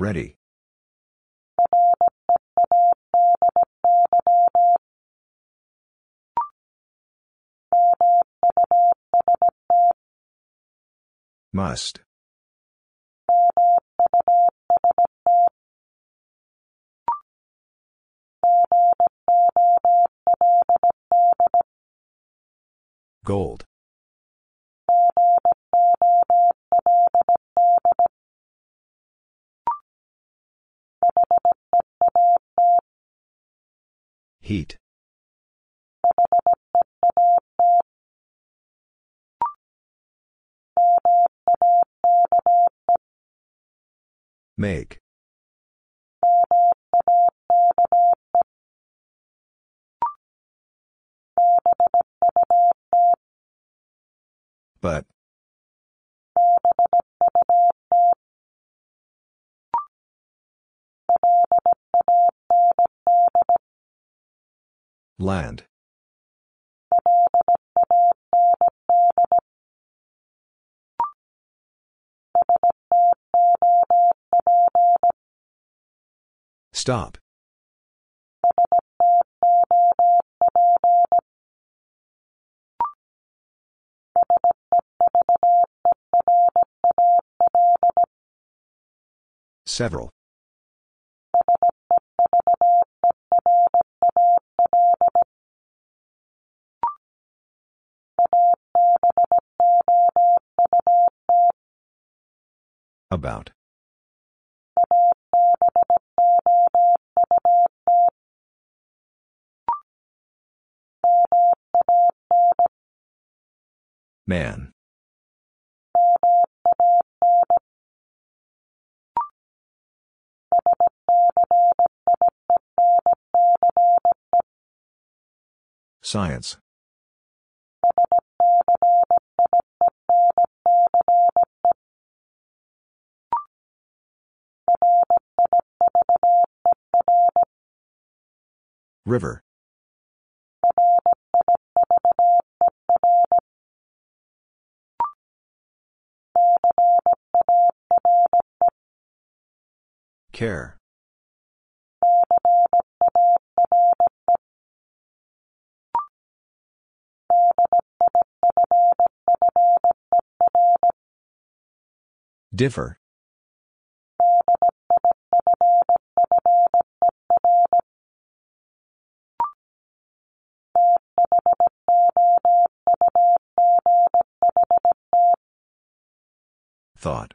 Ready. Must. Gold. Heat. Make. But. Land. Stop. Several. About. Man. Science. River. Care. Differ. Thought.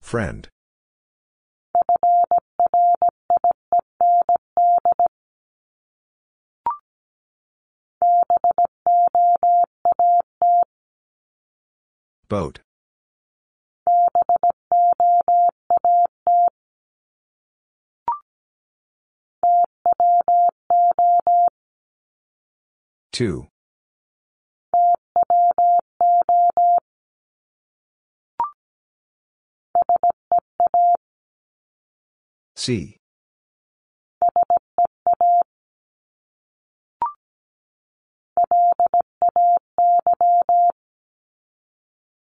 Friend. Boat. Two. C.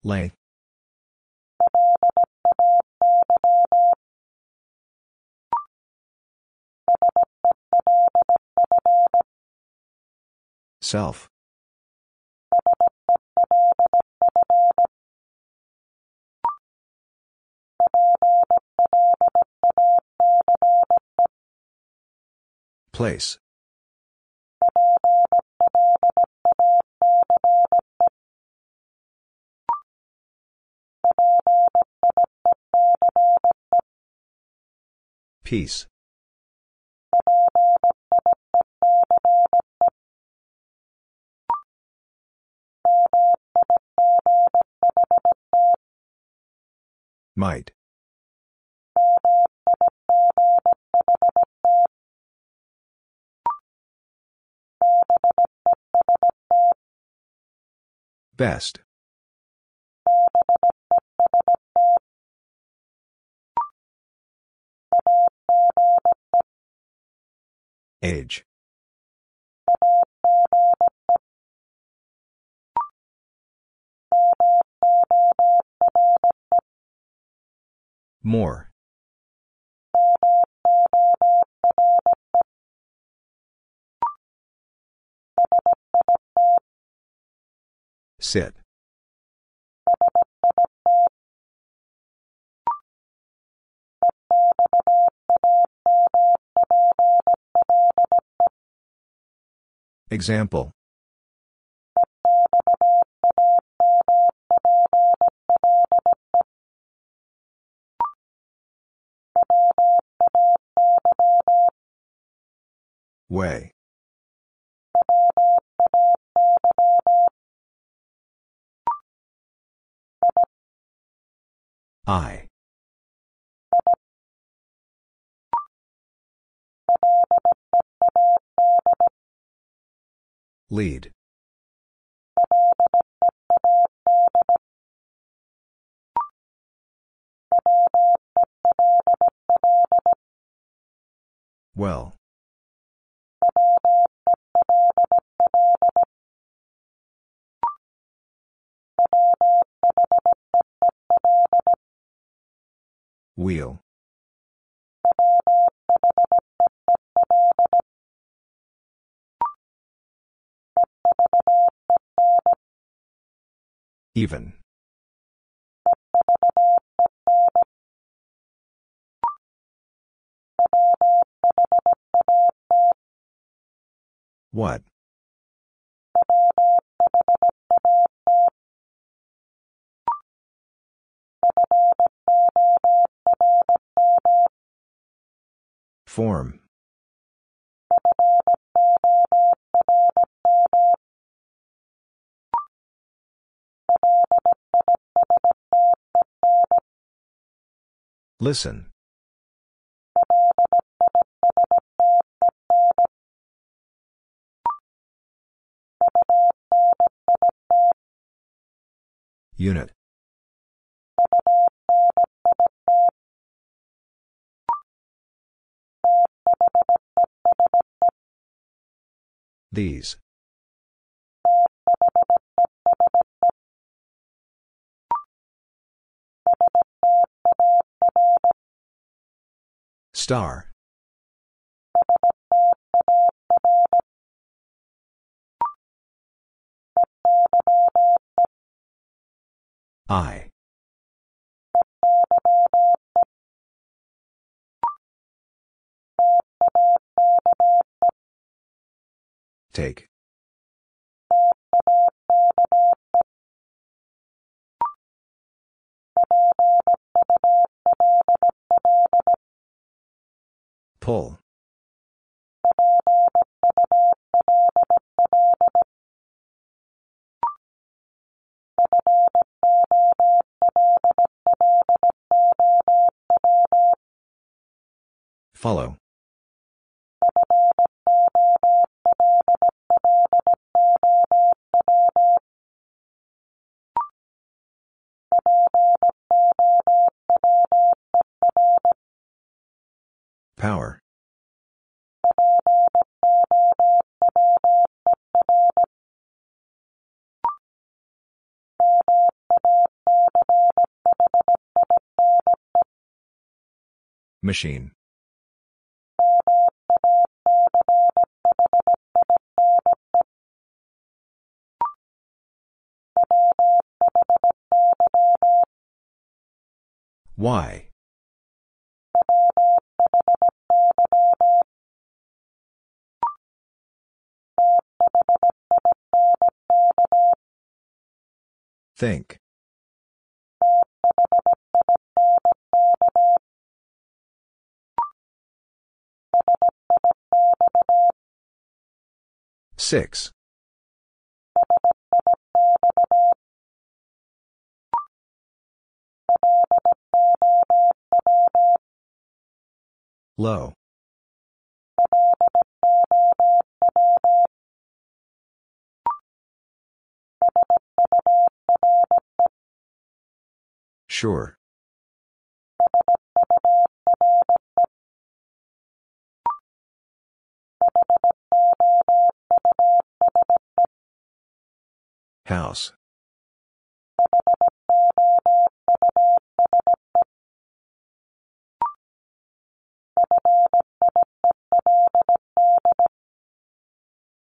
Length. Self. Place. Peace. Might. Best. Age. More. Sit. Example. Way. I. Lead. Well. Wheel. Even. What? Form. Listen. Unit. These. Star. I. Take. Pull. Follow. Power. Machine. Why? Think. Six. Low. Sure. House.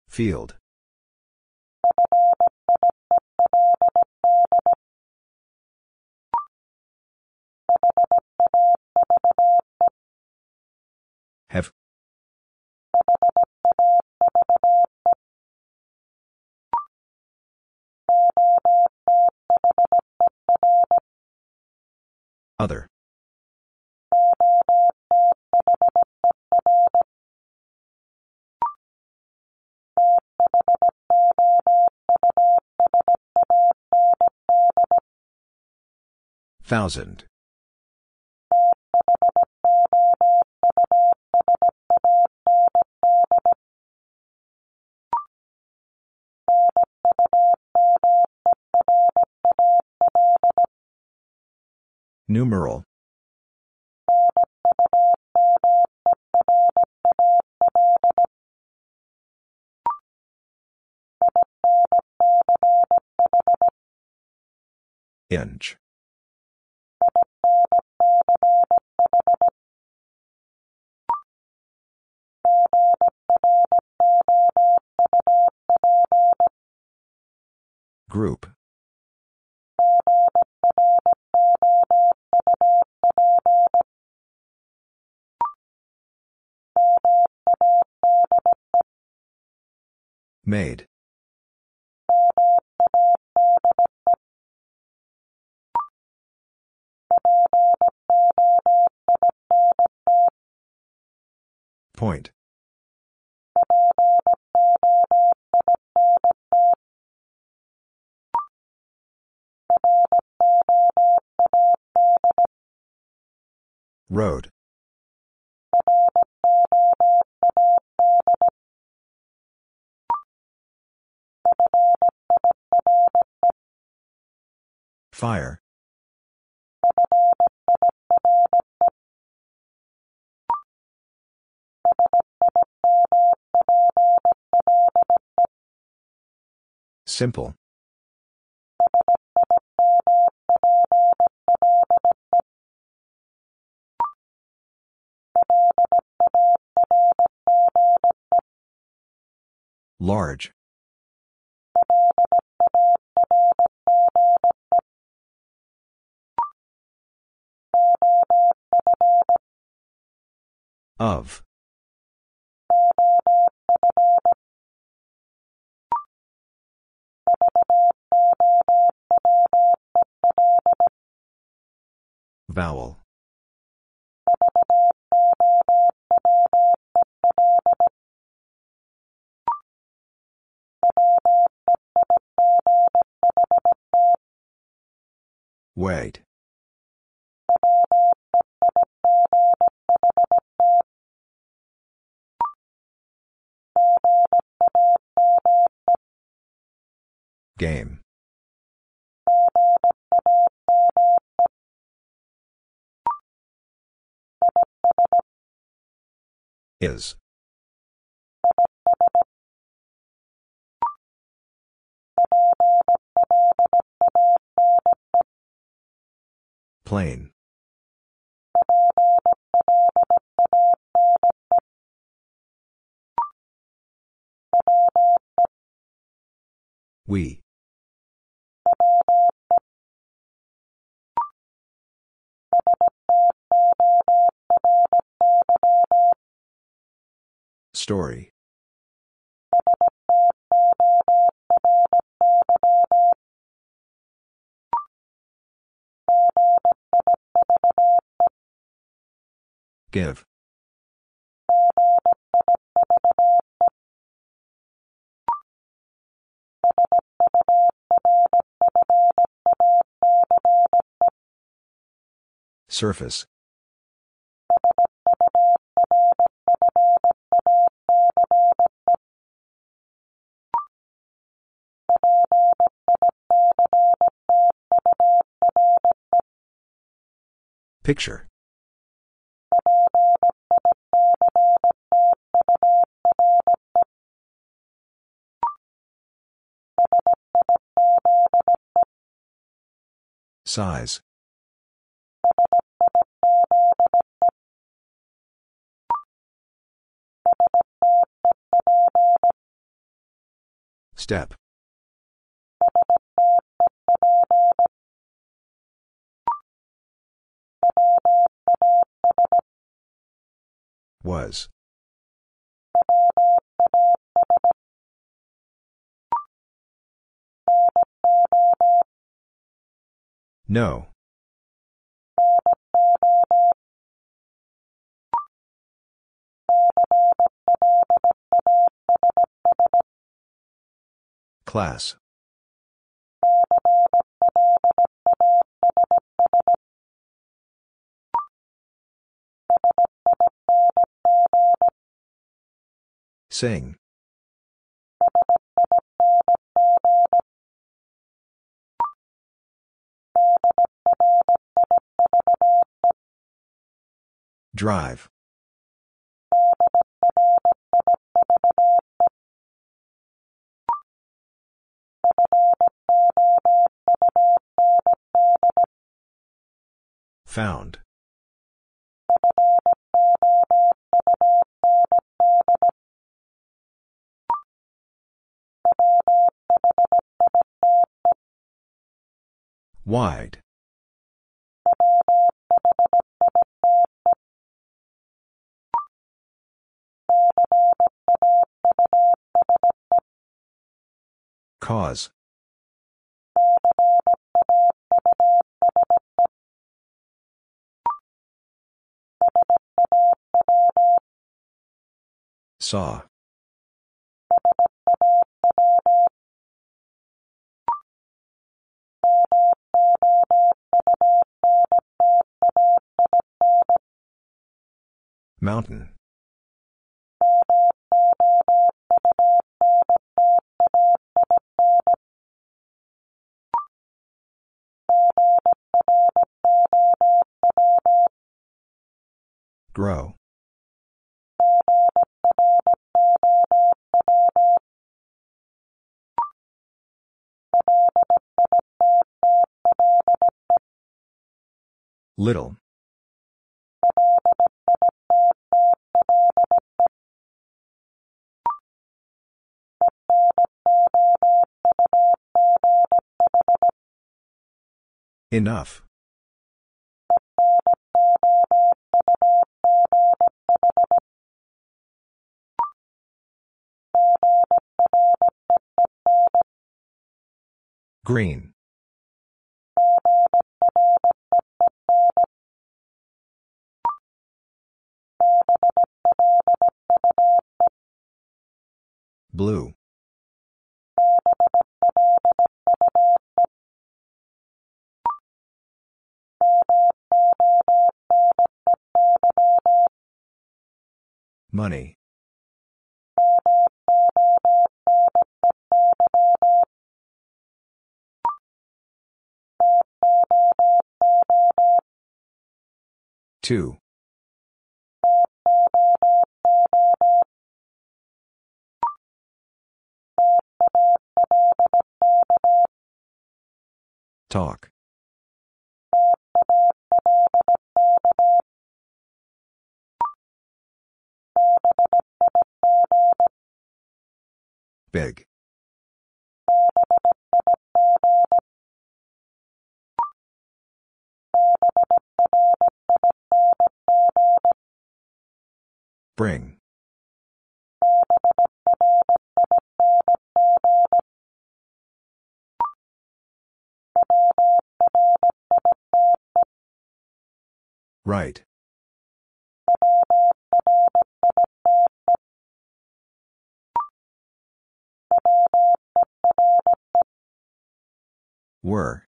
Field. Other. Thousand. Numeral. Inch. Group. Made. Point. Road. Fire. Simple. Large. Of. Vowel. Wait. Game. Is. Plain. We. Story. Give. Surface. Picture. Size. Step. Was. No. Class. Sing. Drive. Found. Wide. Cause. Saw. Mountain. Grow. Little. Enough. Green. Blue. Money. Two. Talk. Big. Bring. Right. Were.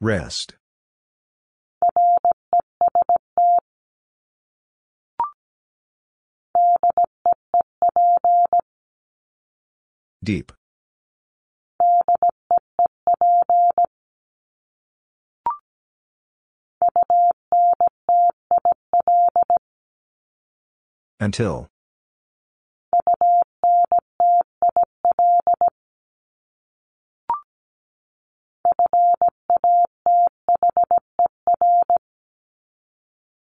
Rest. Deep. Until.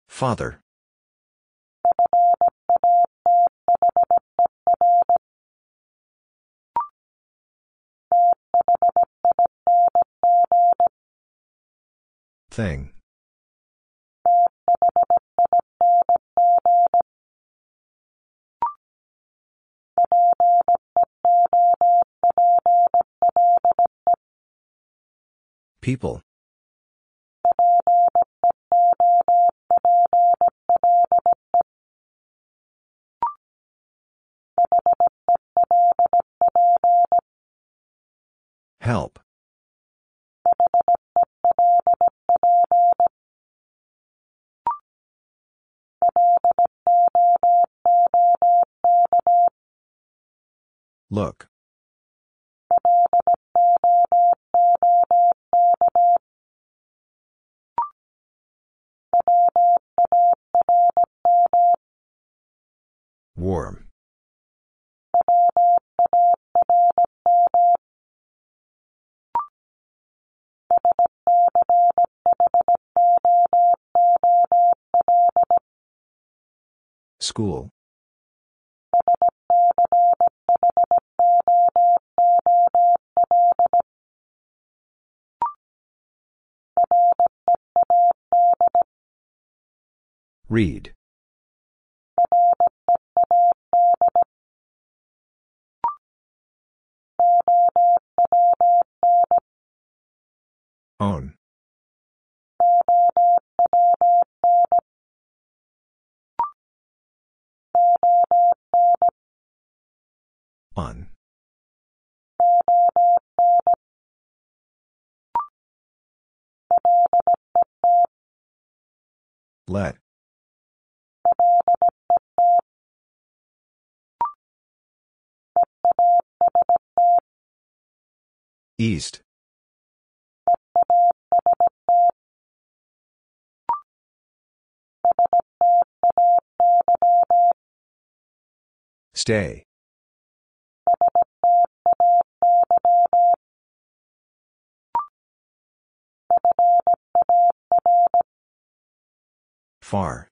Father. Thing. People. Help. Look. Warm. School. Read. Own. On. Let. East. Stay. Far.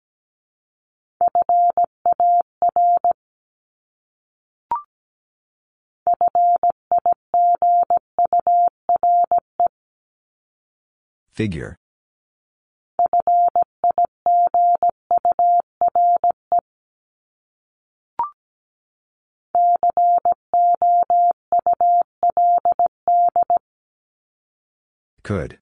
Figure. Could.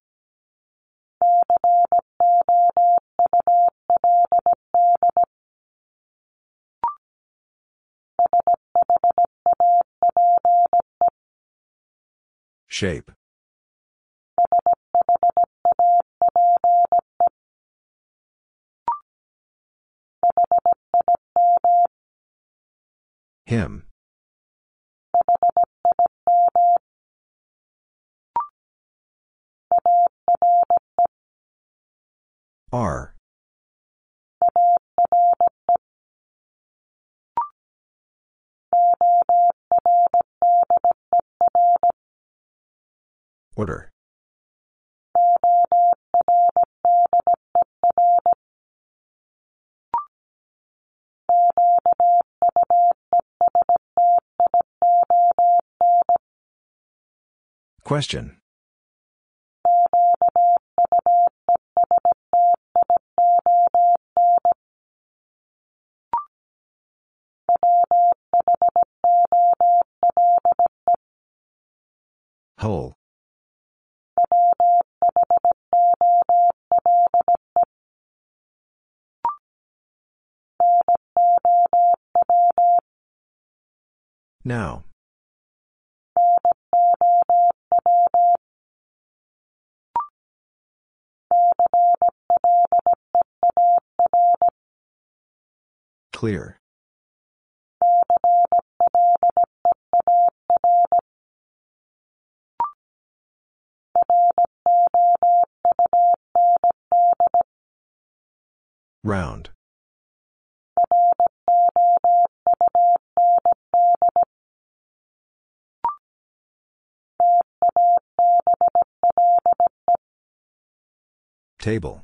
Shape. Him. R. Order. Question. Now. Clear. Round. Table.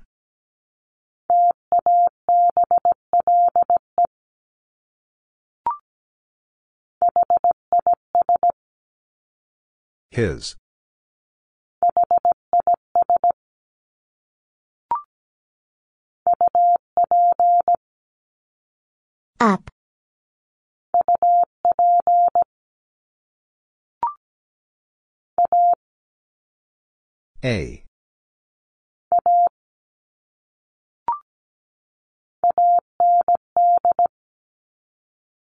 His. Up. A.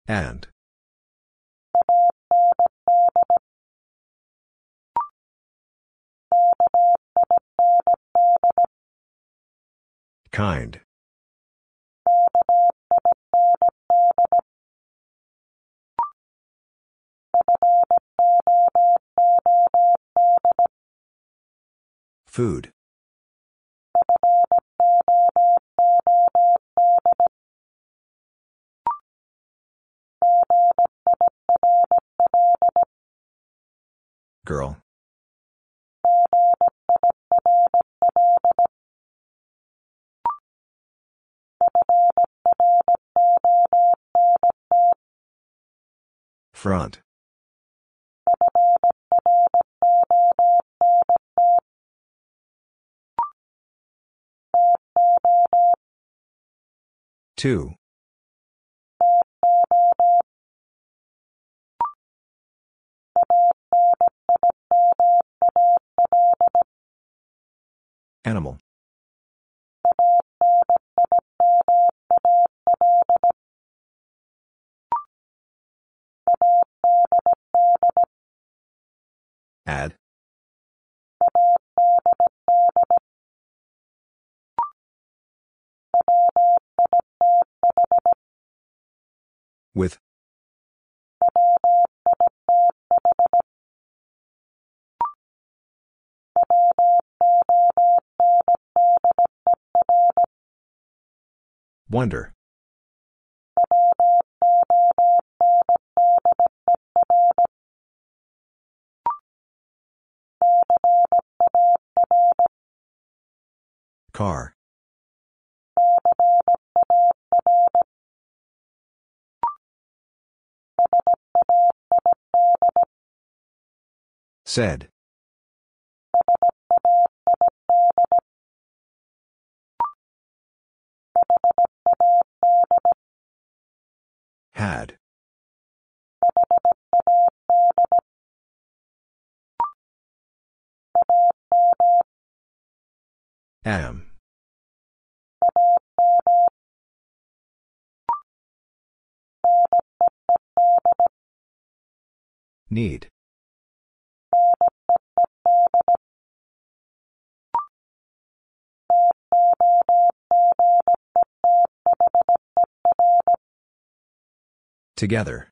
And. Kind. Food. Girl. Front. Two. Animal. Add. With. Wonder. Car. Said. Had. Am. Need. Together.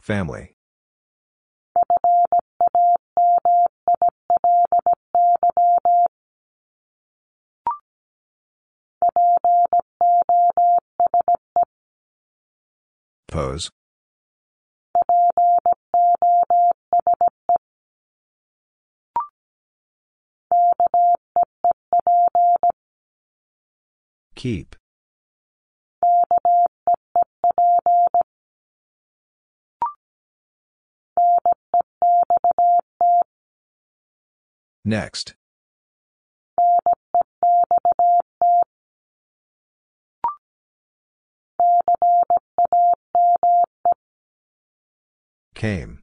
Family. Pose. Keep. Next. Came.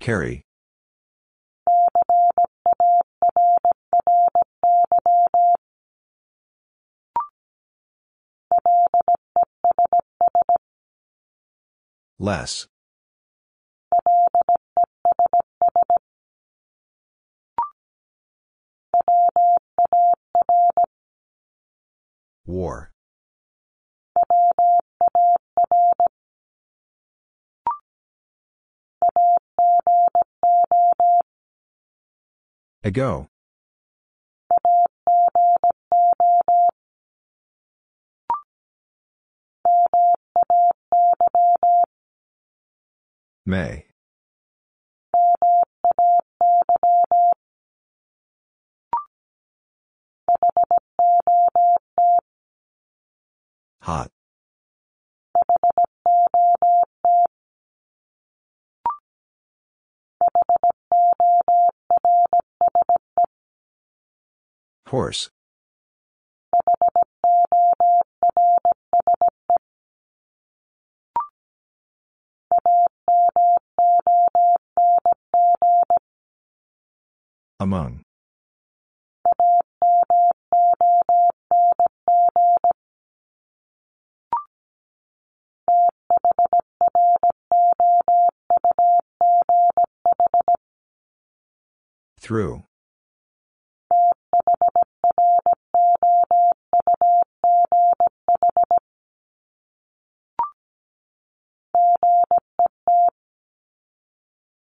Carry. Less. War. Ago. May. Hot. Horse. Among. Through.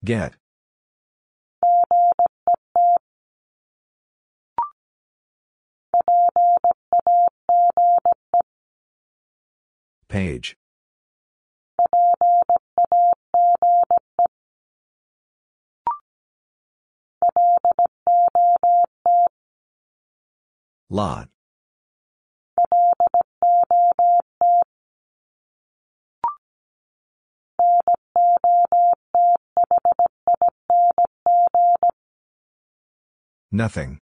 Get. Page. Lot. Nothing.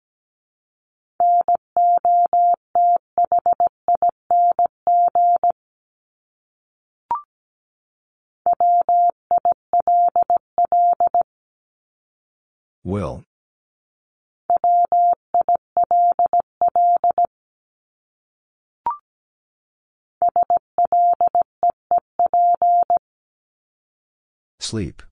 Will. Sleep.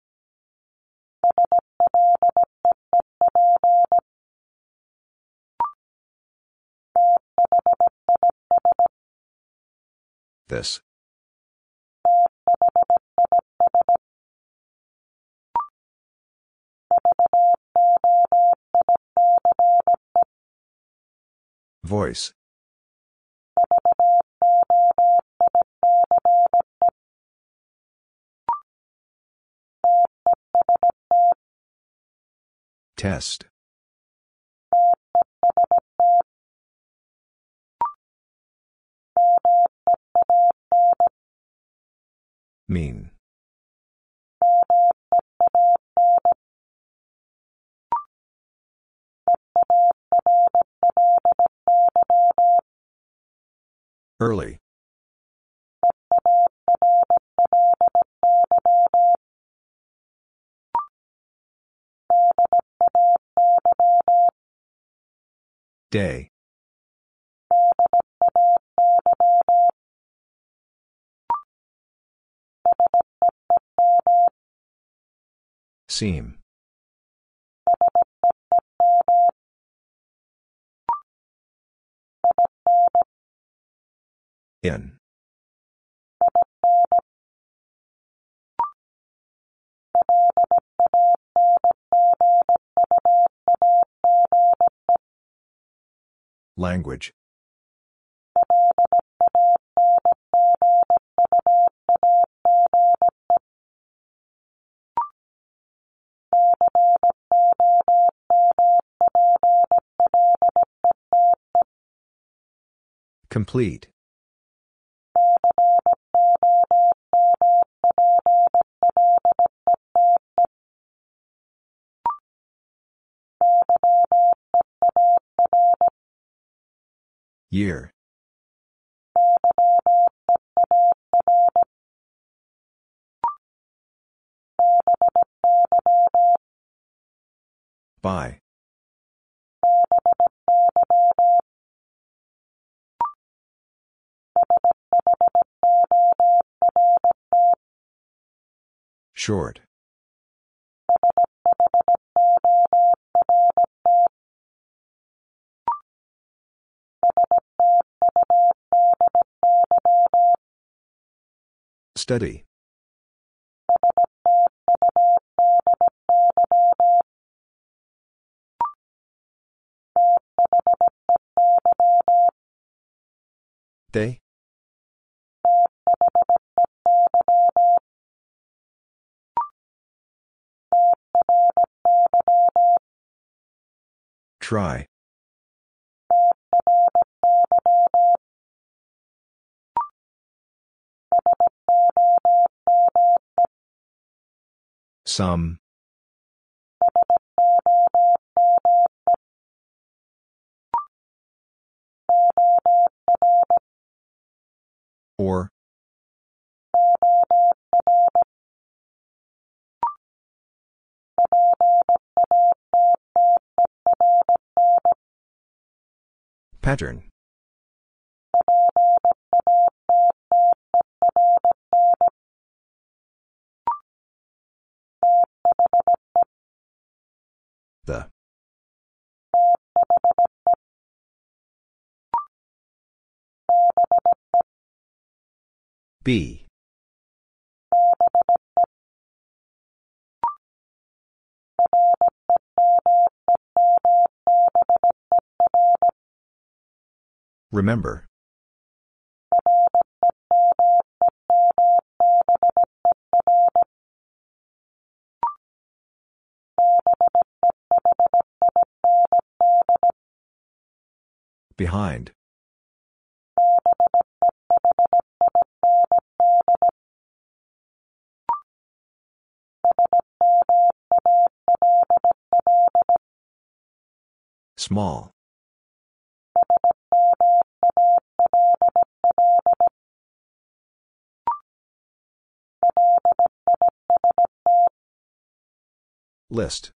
This. Voice. Test. Mean. Early. Day. Seam. In. Language. Complete. Year. By. Short. Study. They? Try. Some. Or. Pattern. B. Remember. Behind. Small. List.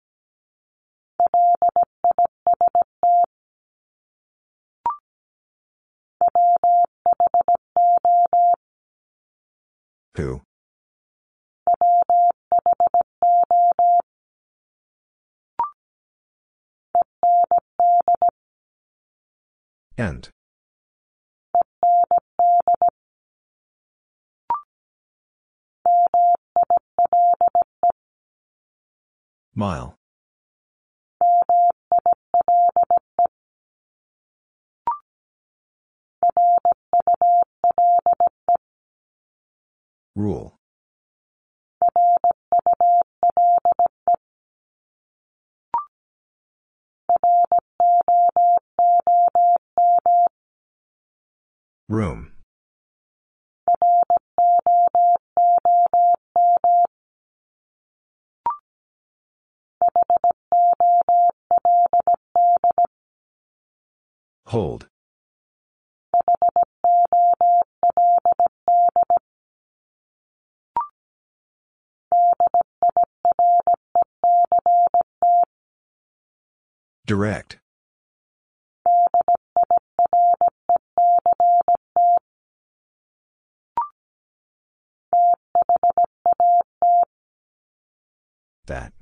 Who? End. Mile. Rule. Room. Hold. Direct. That.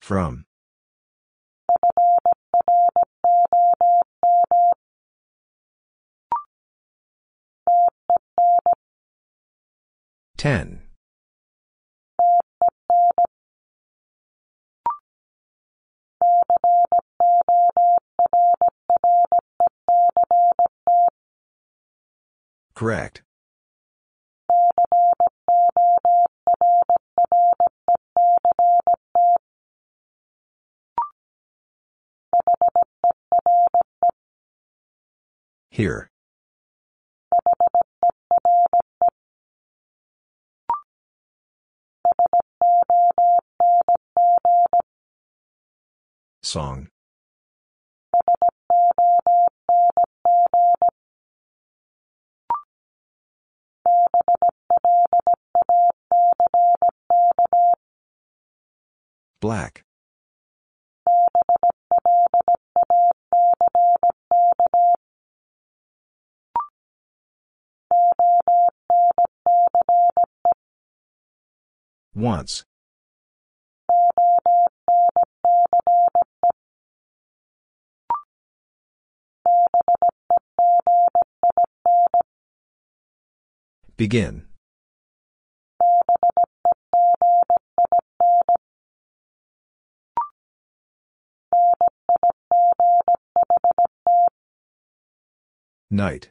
From. Ten. Correct. Here. Song. Black. Once. Begin. Night.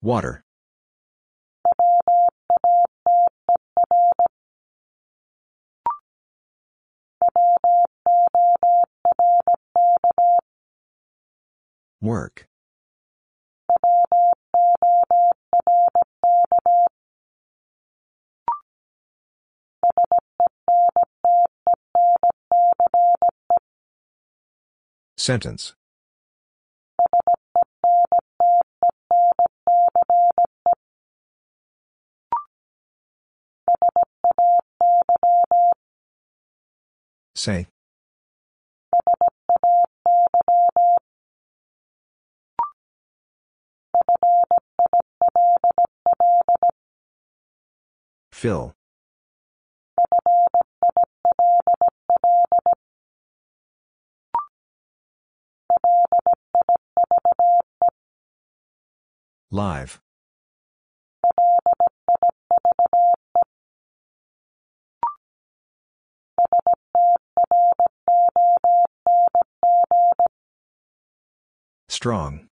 Water. Work. Sentence. Say. Fill. Live. Strong.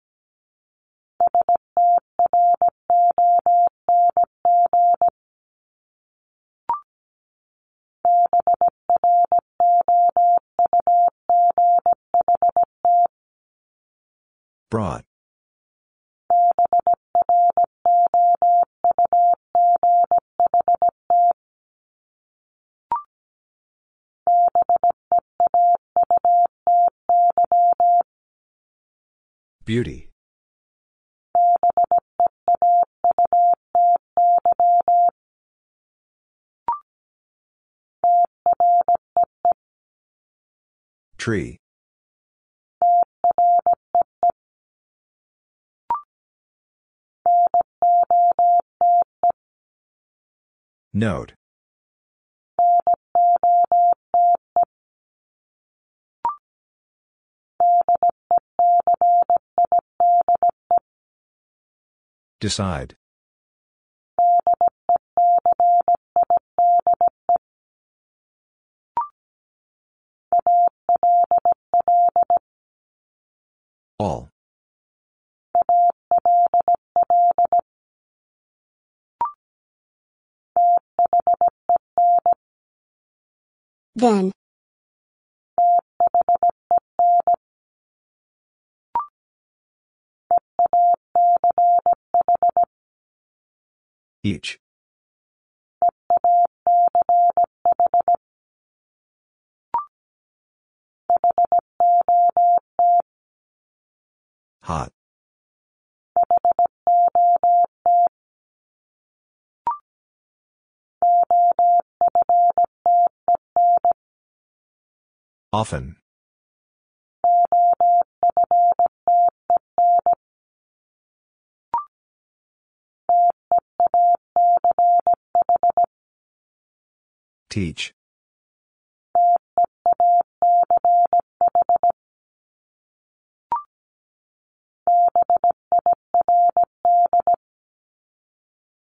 Brought. Beauty. Tree. Note. Decide. All. Then. Each. Hot. Often. Teach.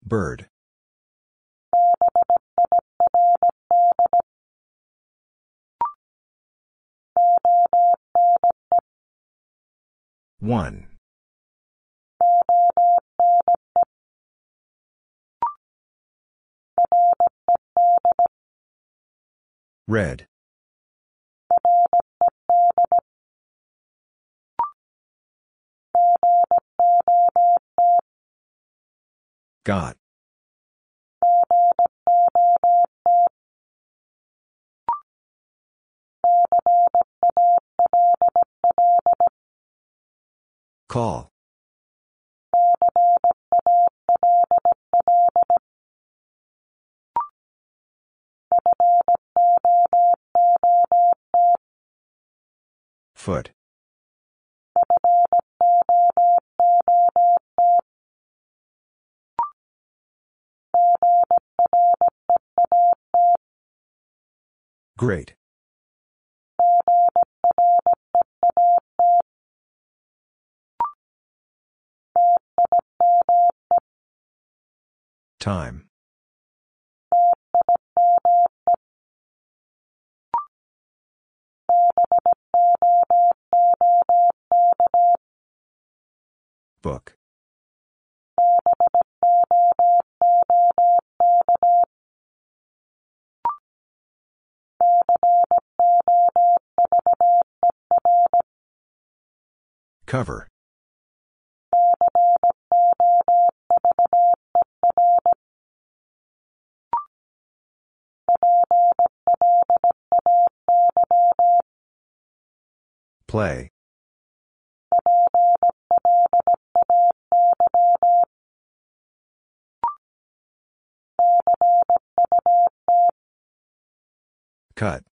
Bird. One. Red. Got. Call. Foot. Great. Time. Book. Cover. Play. Cut.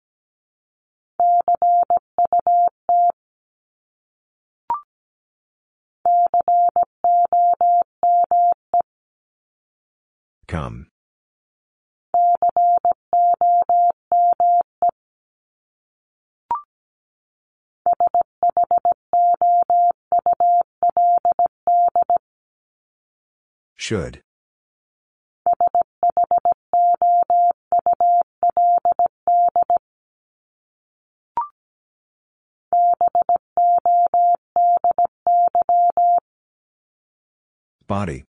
Come. Should. Body.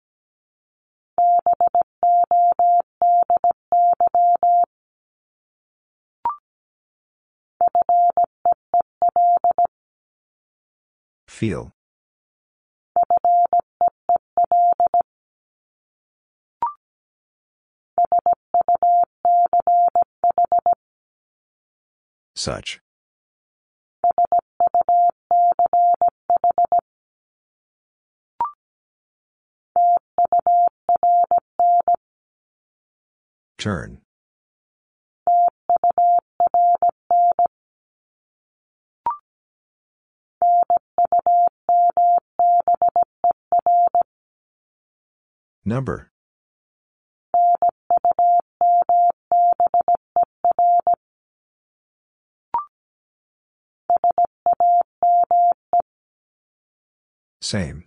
Feel. Such. Turn. Number. Same.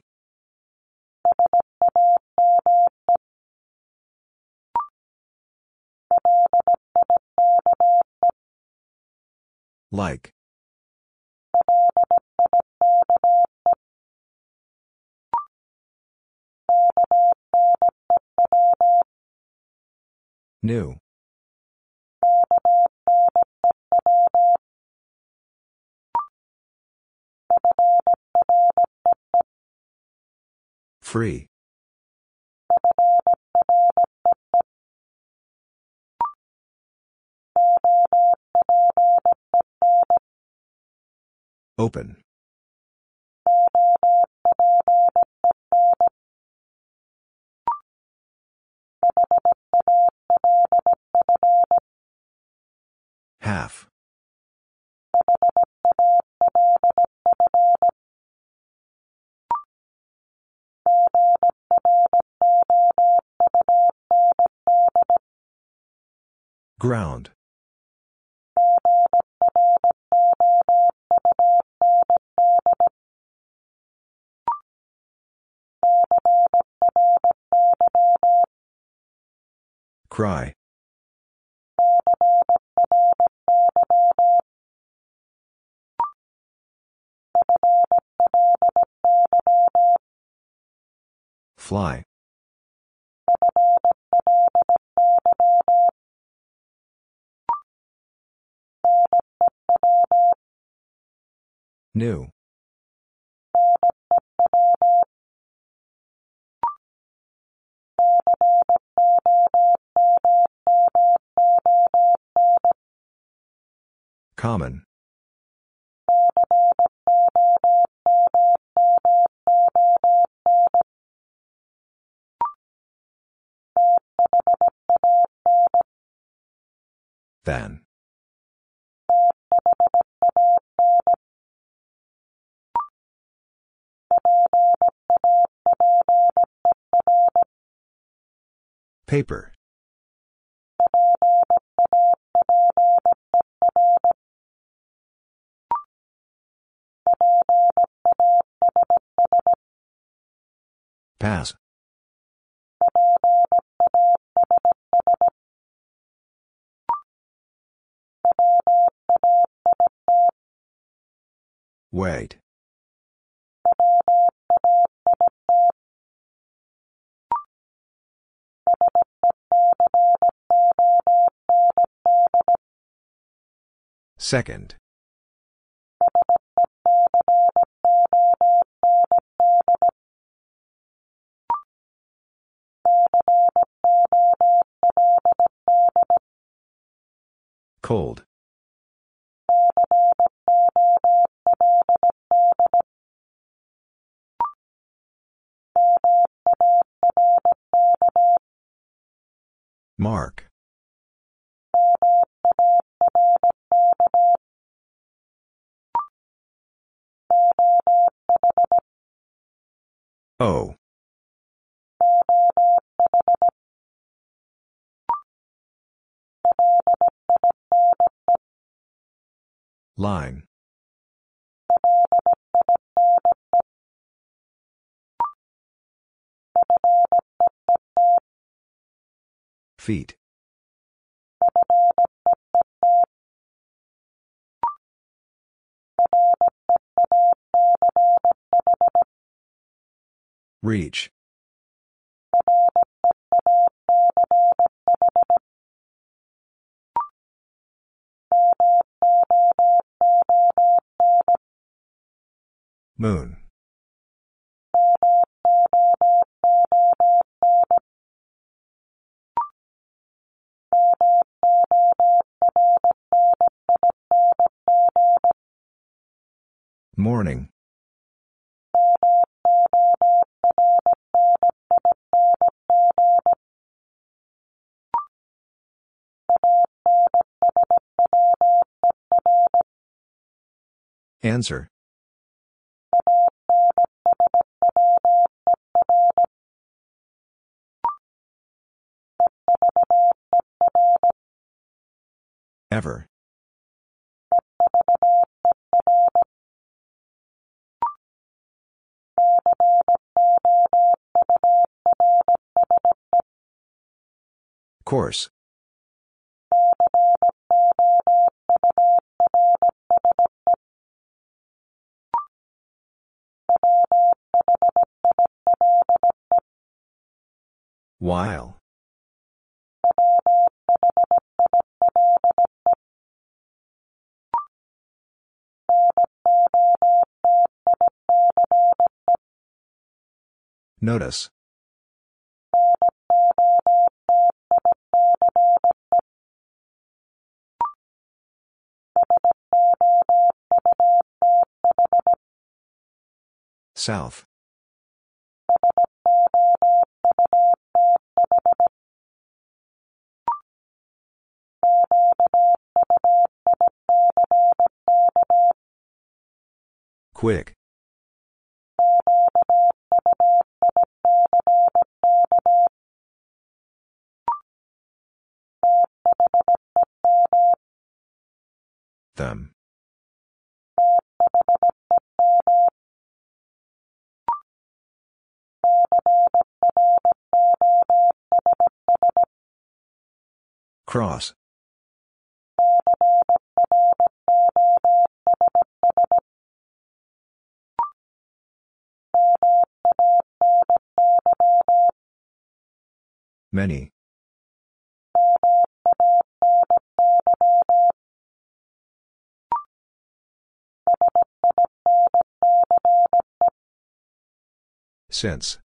Like. New. Free. Open. Half. Ground. Cry. Fly. New. Common. Than. Paper. Pass. Wait. Second. Cold. Mark. O. Line. Feet. Reach. Moon. Morning. Answer. Ever. Course. While. Notice. South. Quick. Them. Cross. Many. Since.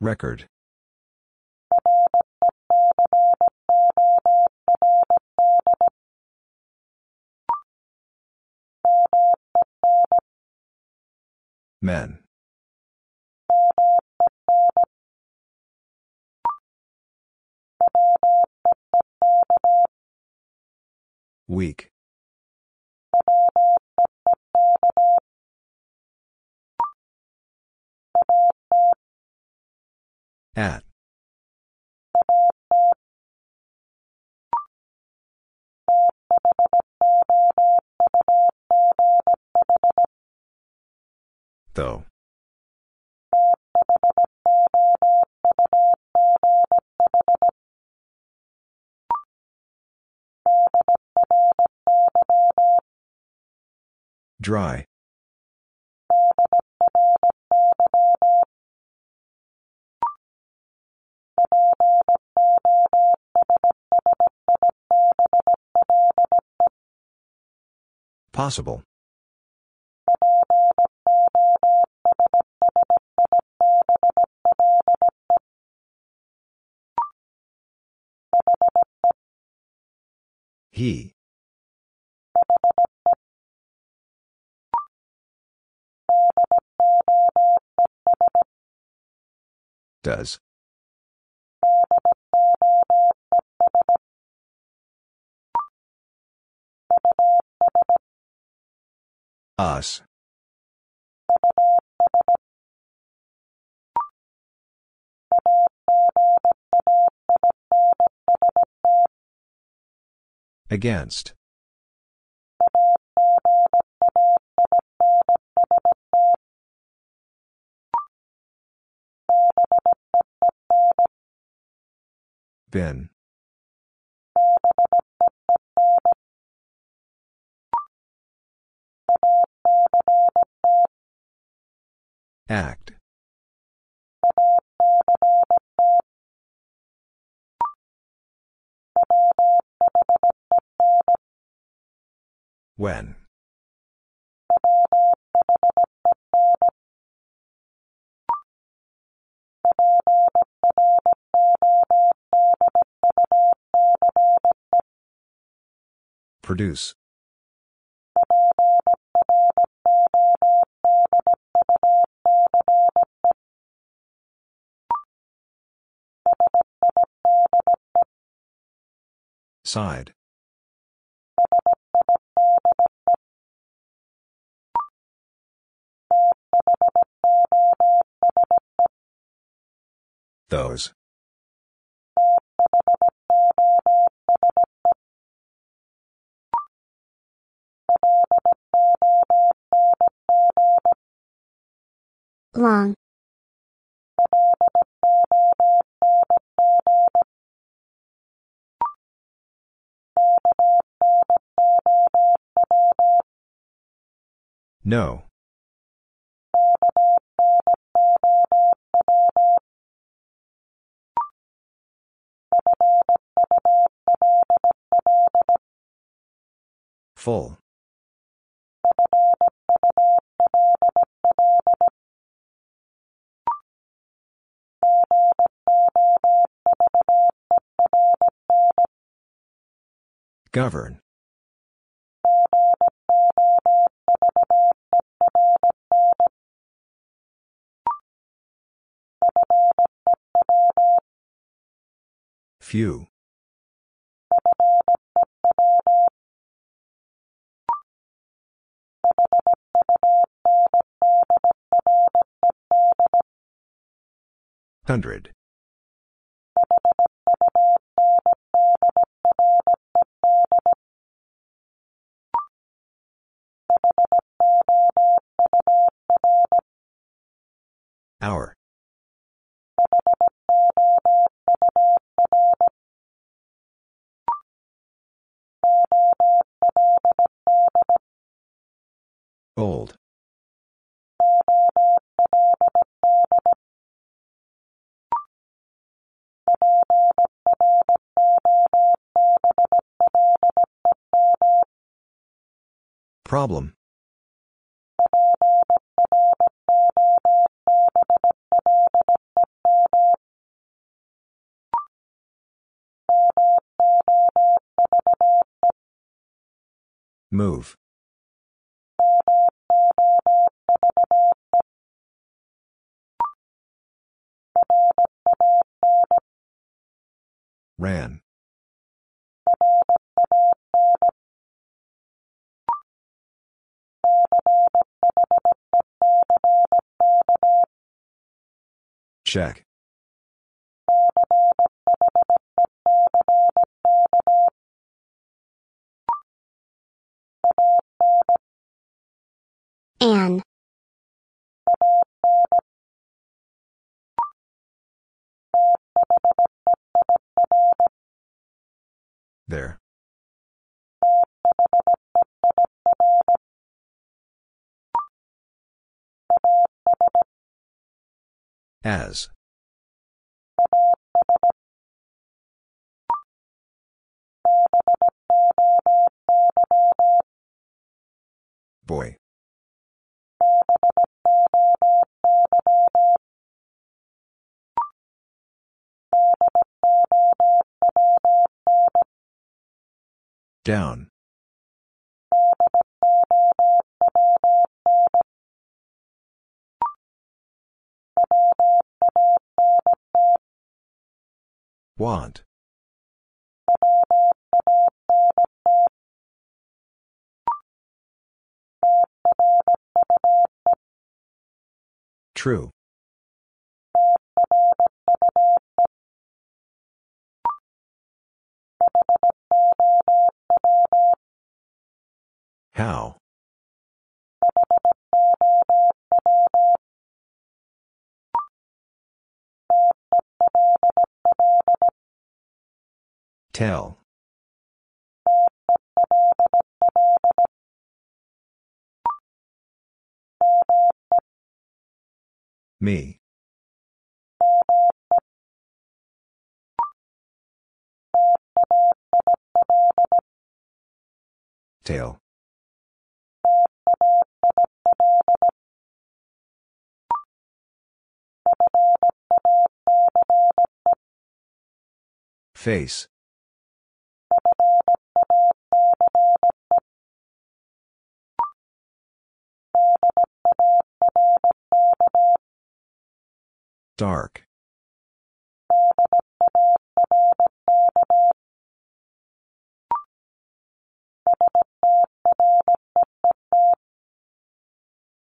Record. Men. Weak. At. Though. Dry. Possible. He. Does. Us. Against. Been. Act. When. Produce. Side. Those. long, No. Full. Govern. Few. Hundred. Hour. Old. Problem. Move. Ran. Check. an, There. As. Boy. Down. Want. True. How? Tell. Me. Tail. Face. Dark.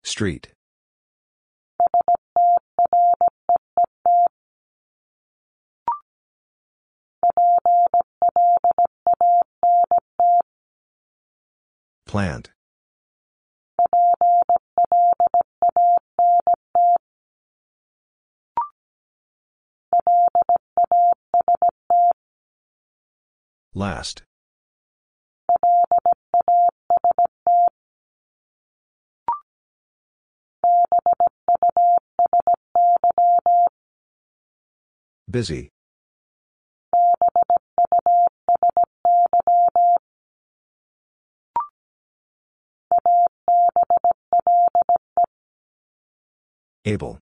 Street. Plant. Last. Busy. Able.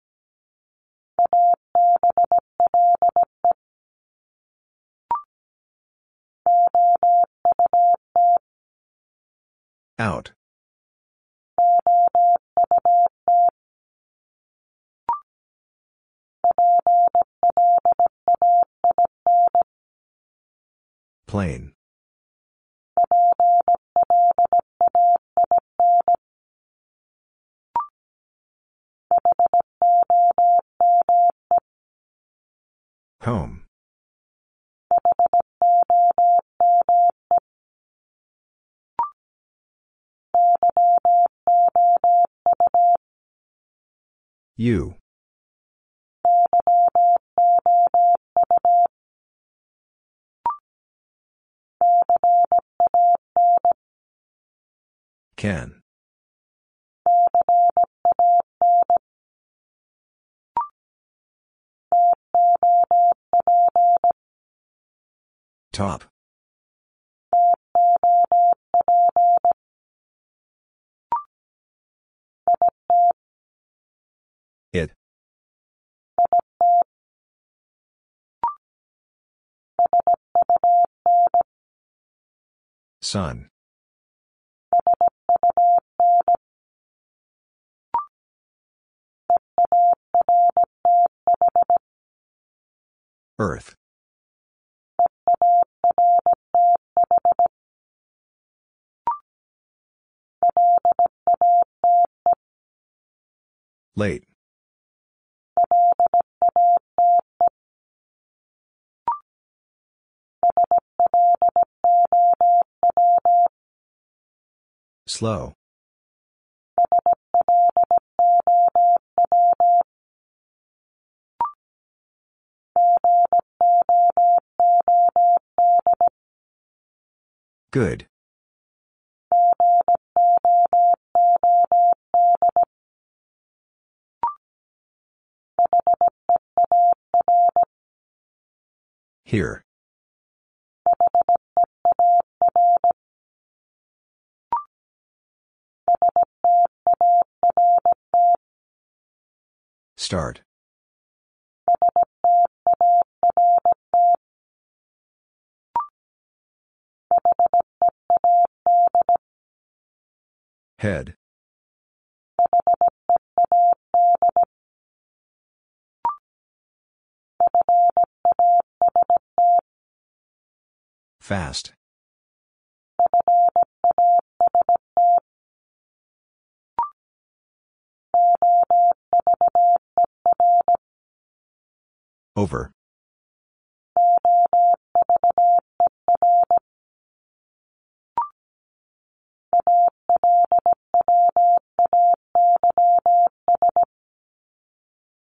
Out. Plain. Home. You. Can. Top. Sun. Earth. Late. Slow. Good. Here. Start. Head. Fast. Over.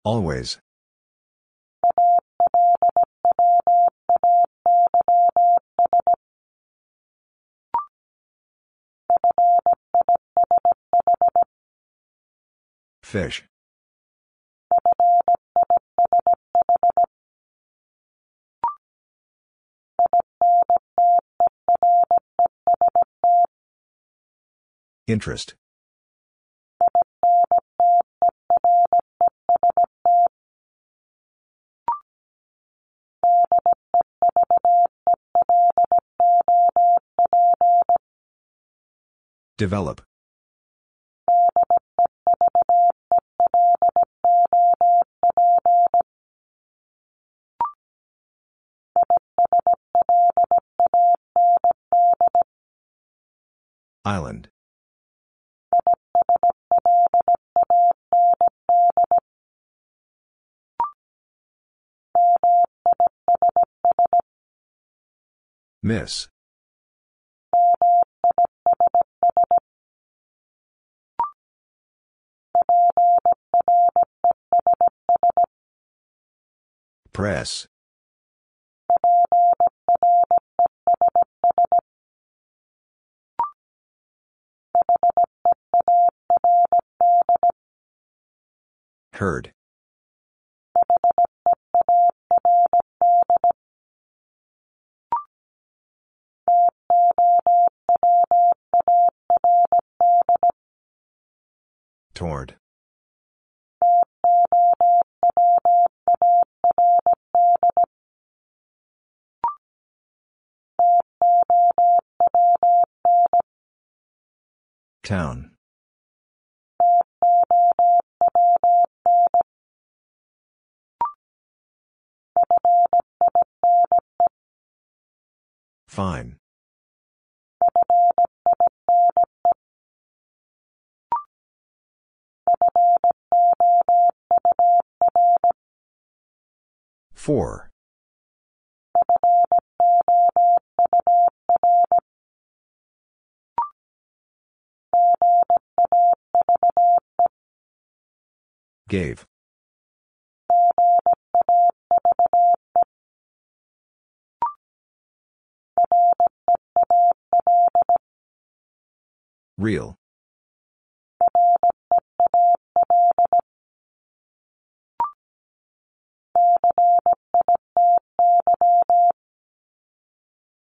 Always. Fish. Interest. Develop. Island. Miss. Press. Heard. Toward. Town. Fine. Four. Gave. Real.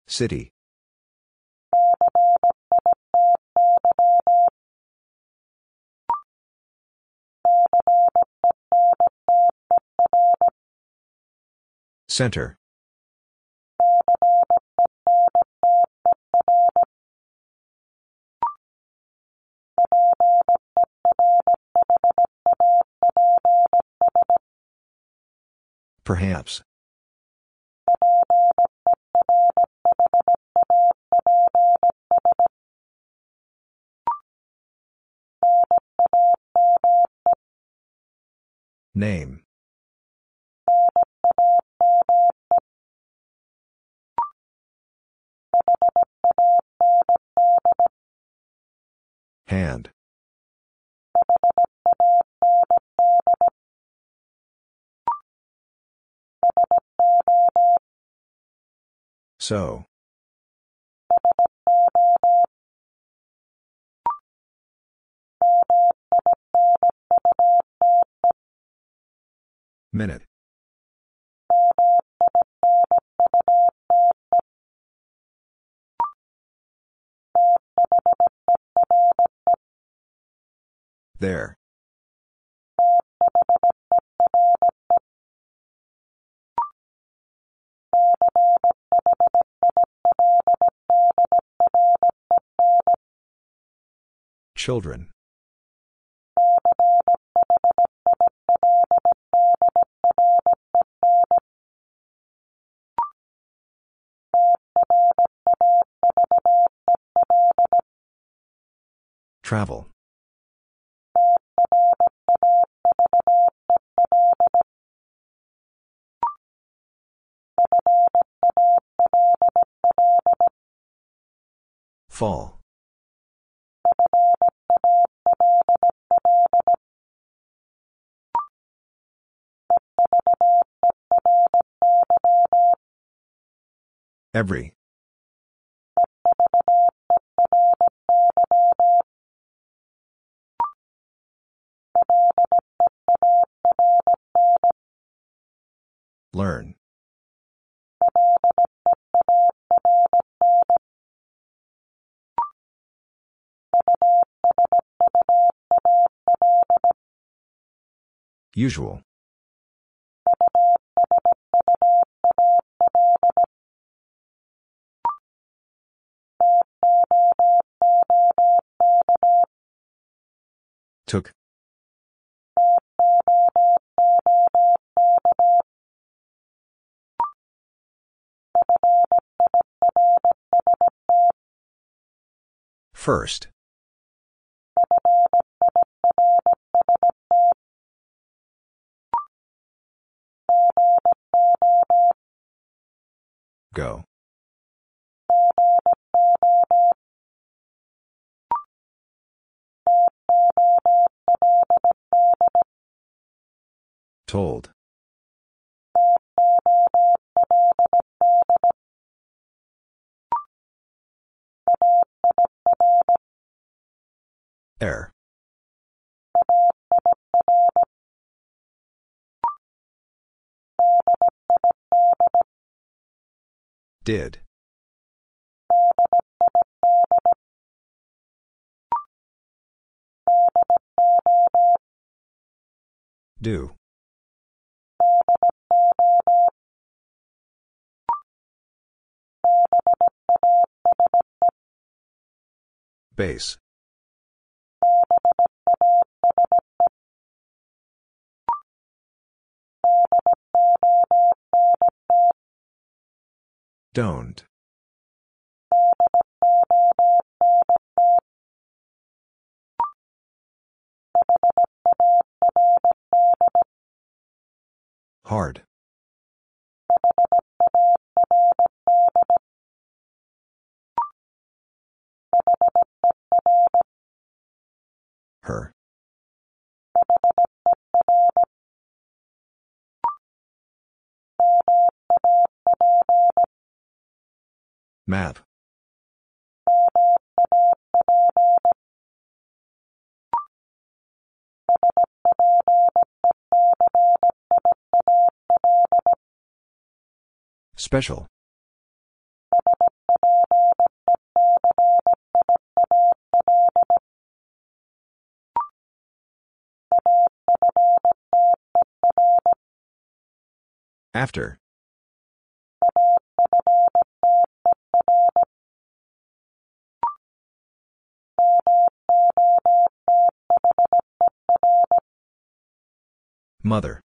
City. Center. Perhaps. Name. Hand. So. Minute. There. Children. Travel. Fall. Every. Learn. Usual. Took. First. Go. Told. Air. Did. Do. Base. Don't. Hard. Her. Map. Special. After. Mother.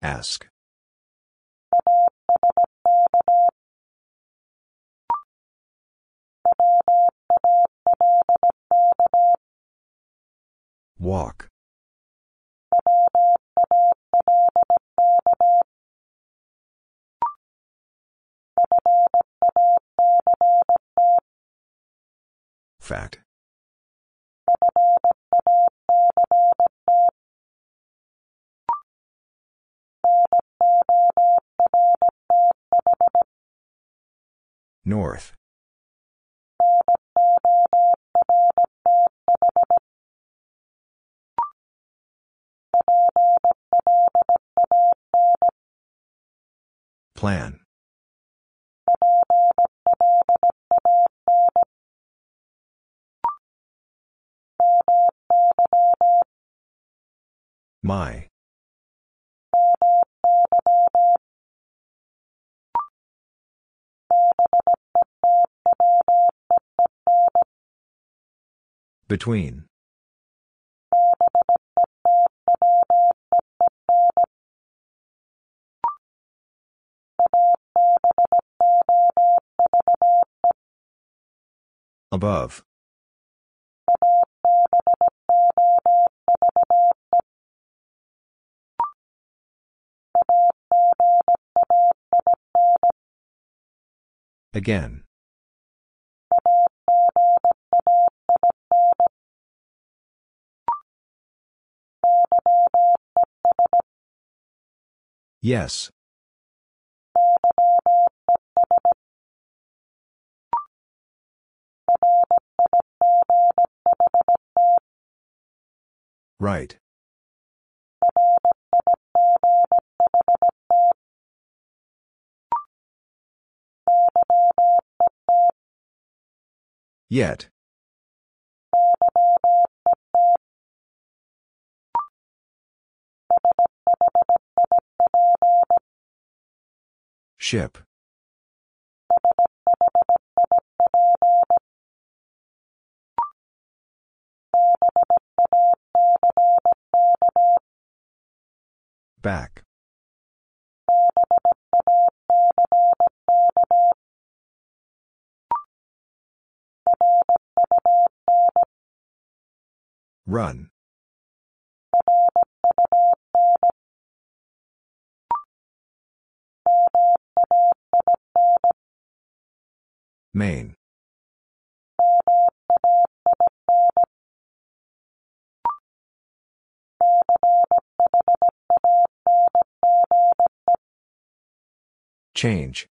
Ask. Walk. Fact. North. Plan. My. Between. Above. Again. Yes. Right. Yet. Ship. Back. Run. Main. Change.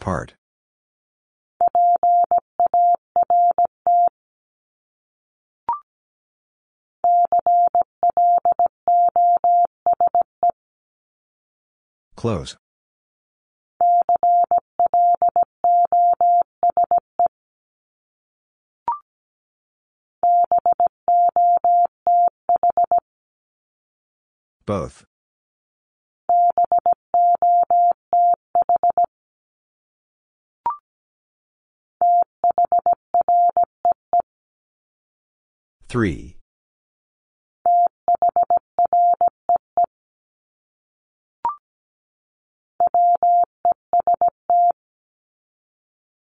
Part. Close. Both. Three.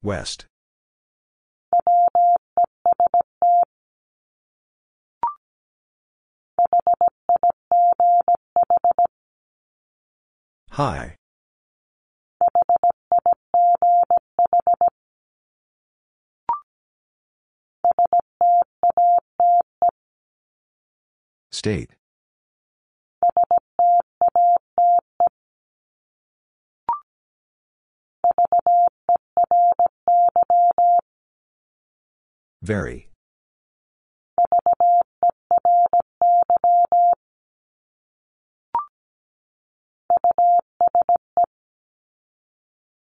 West. High. State. Very.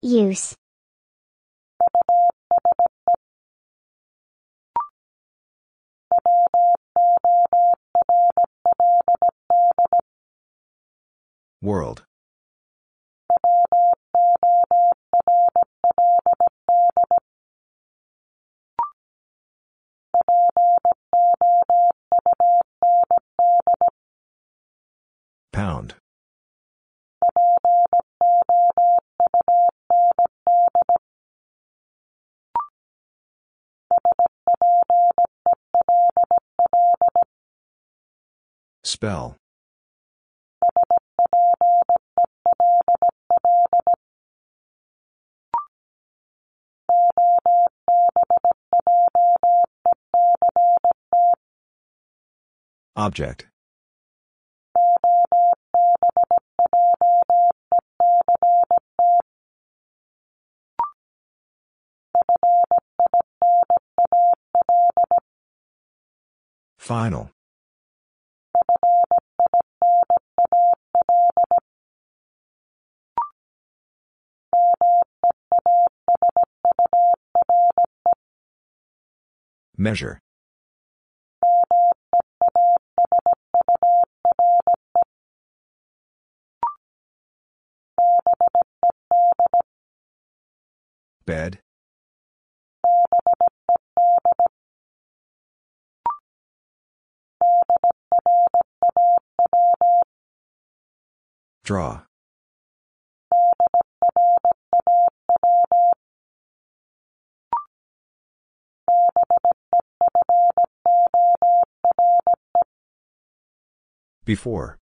Use. World. Pound. Spell. Object. Final. Measure. Bed. Draw. Before.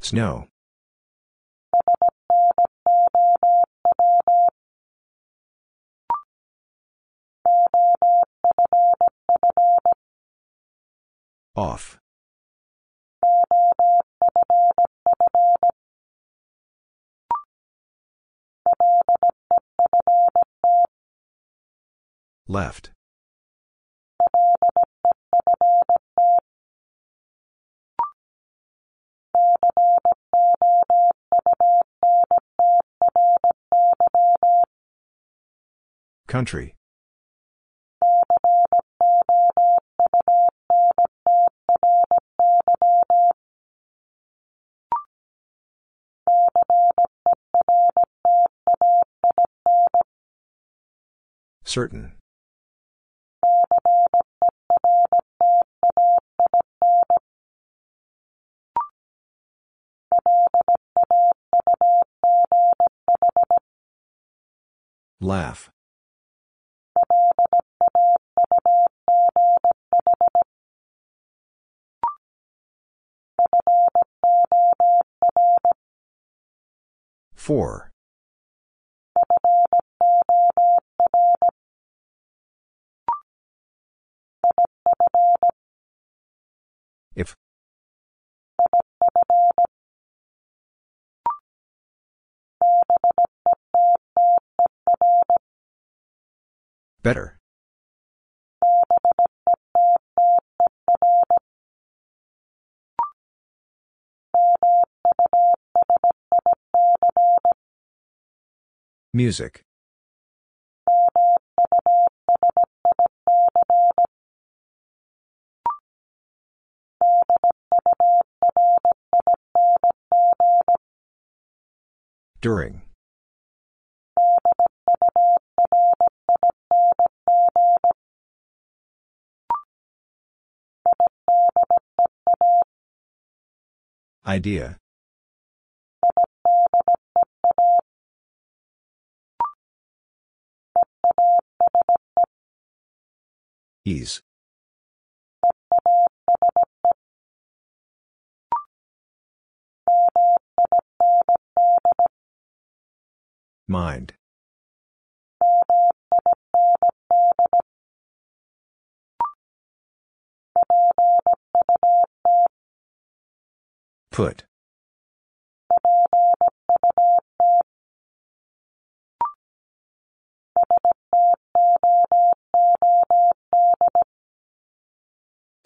Snow. Off. Left. Country. Certain. Laugh. Four. If. Better. Music. During. Idea. Ease. Mind. Put.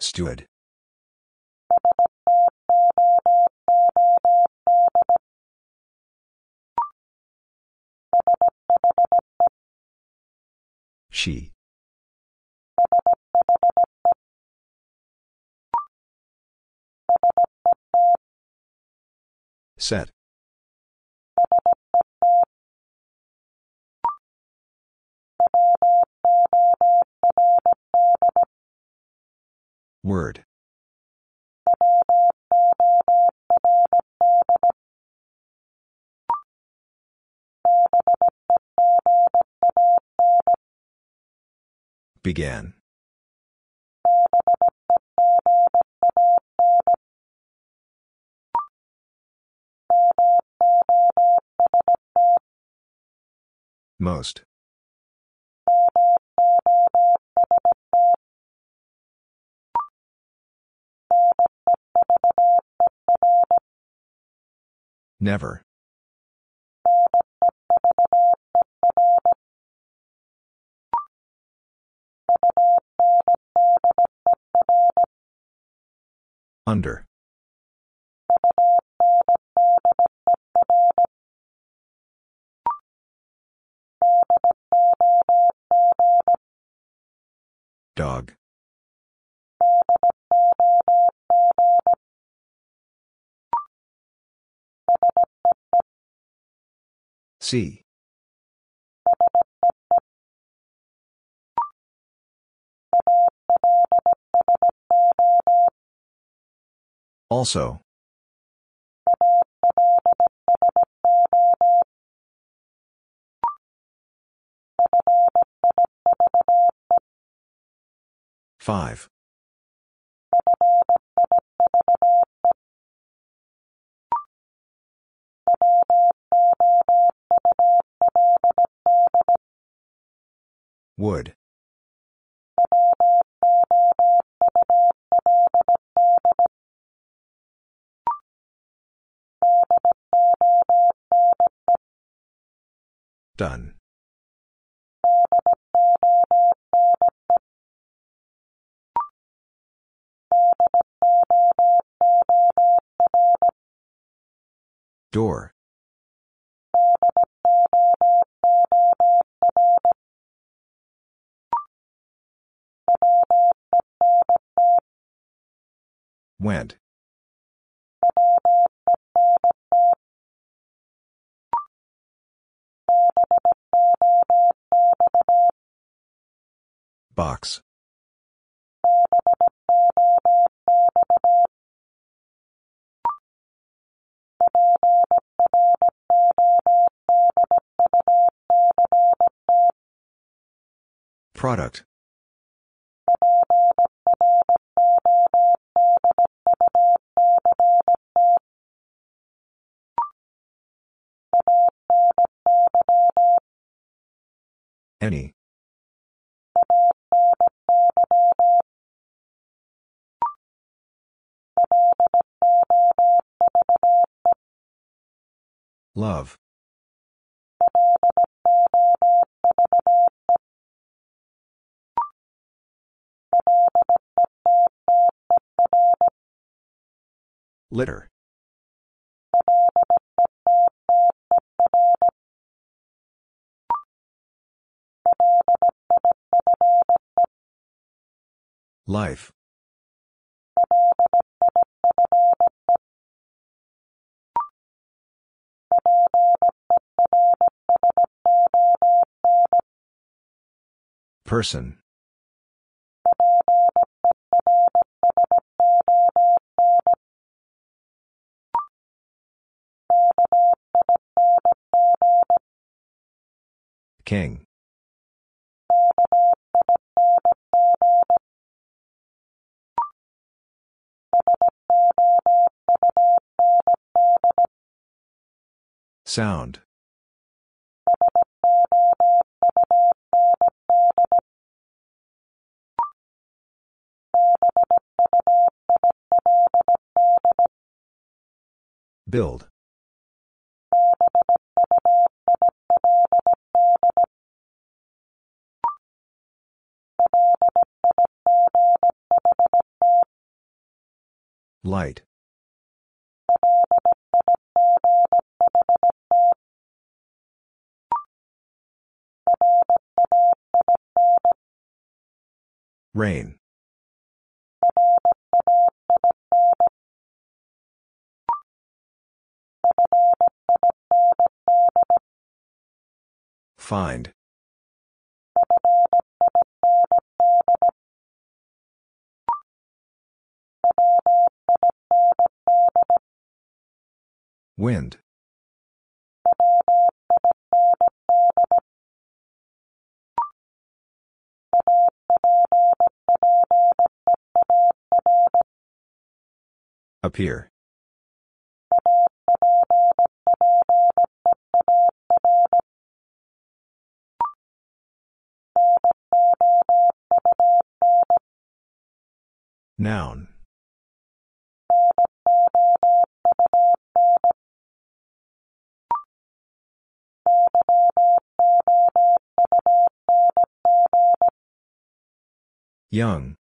Stood. She. Set. Word. Began. Most. Never. Under. Dog. See. Also. Five. Would. Done. Door. Went. Box. Product. Any. Love. Litter. Life. Person. King. Sound. Build. Light. Rain. Find. Wind. Appear Noun. Young.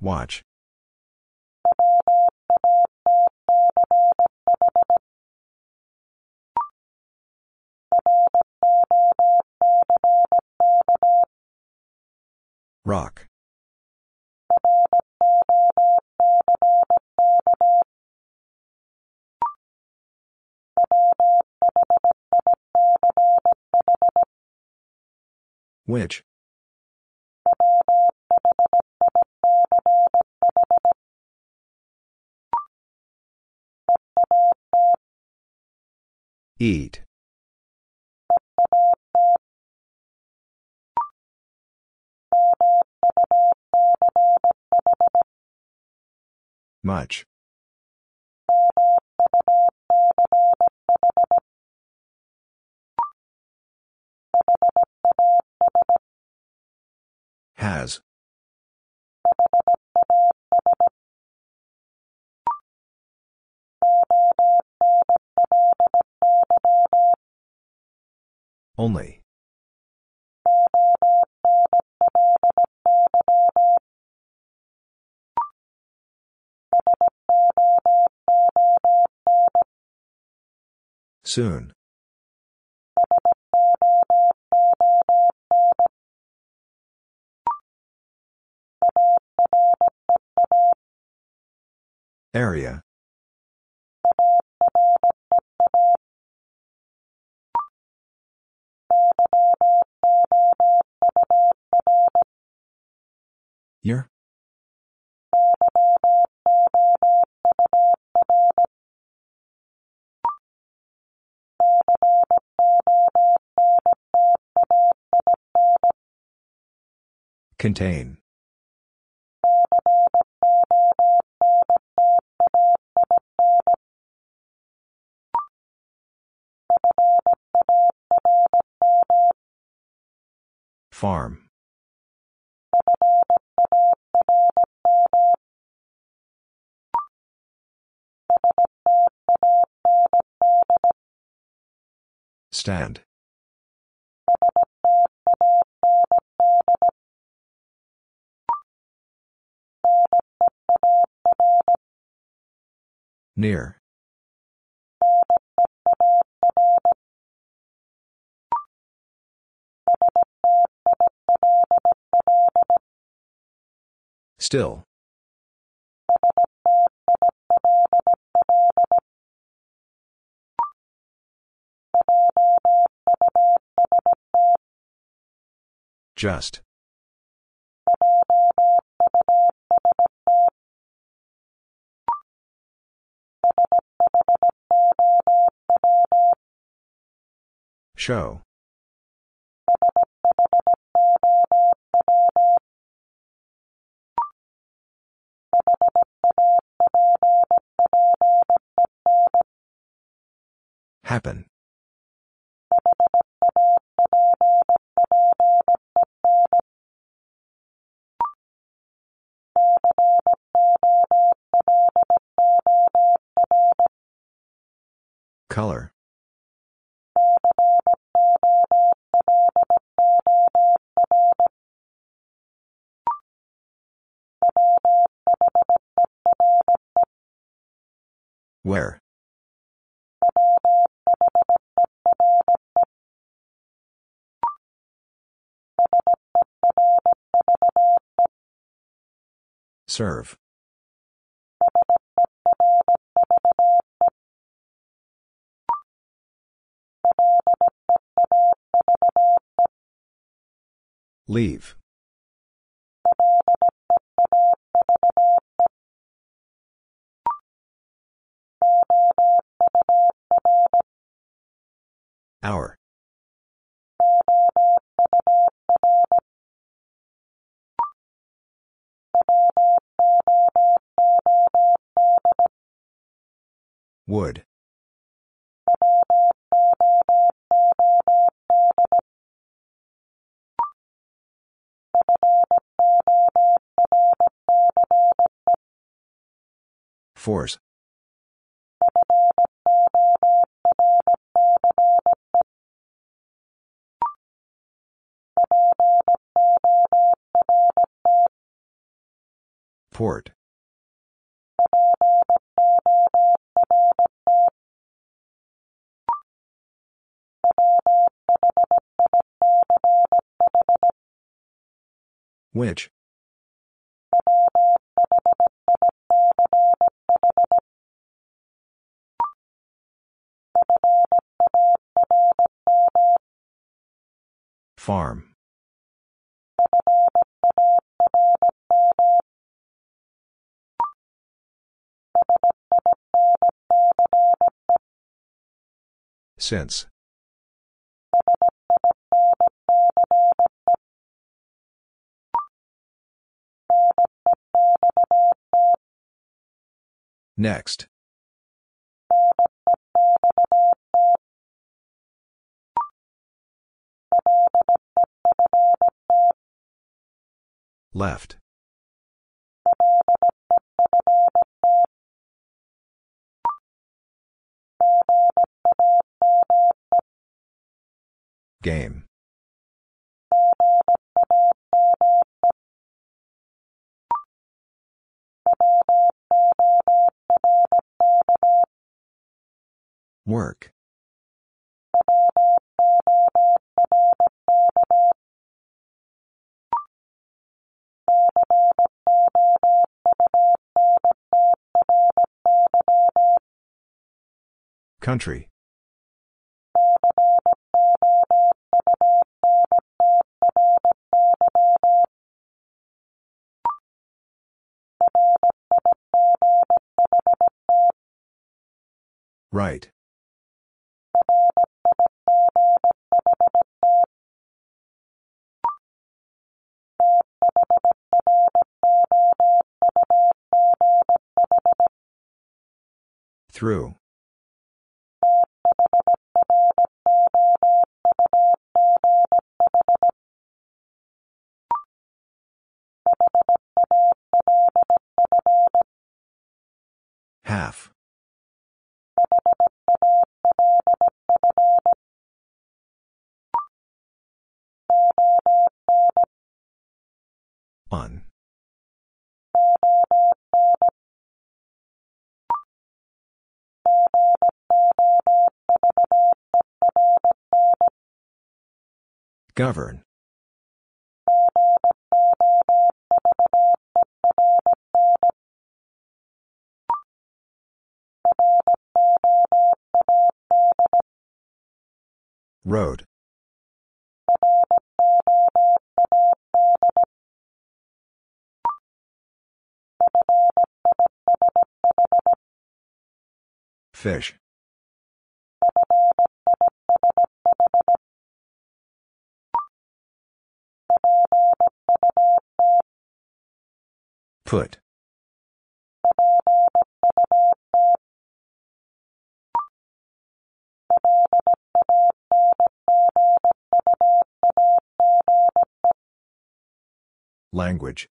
Watch. Rock. Which? Eat. Much. Has. Only. Soon. Area. Year? Contain. Farm. Stand. Near. Still. Just. Show. Happen. Color. Where? Serve. Leave. Hour. Wood. Force. Port. Which? Farm. Since. Next. Left. Game. Work. Country. Right. Through. Govern. Road. Fish. Put. Language.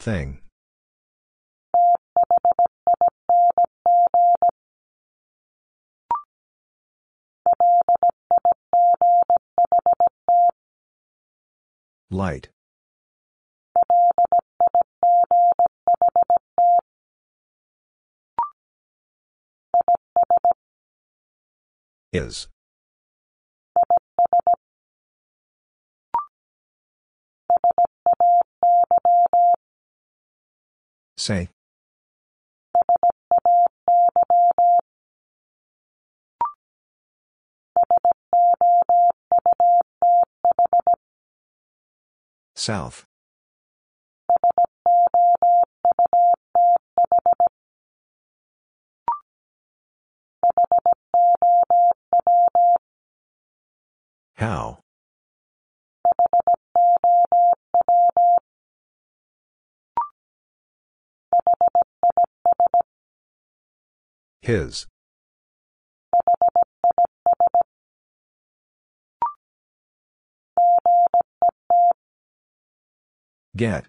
Thing. Light. Is. Say. South. How? His. Get.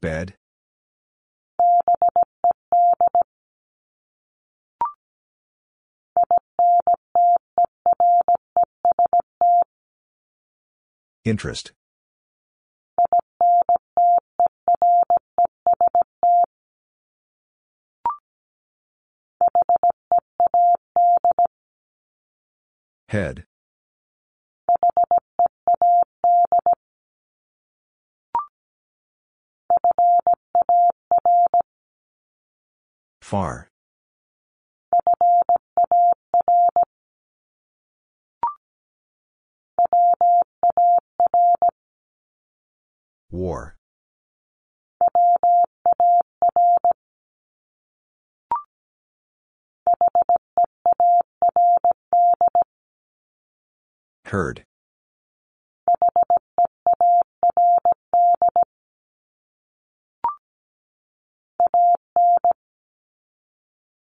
Bed. Interest. Head. Far. War. Heard.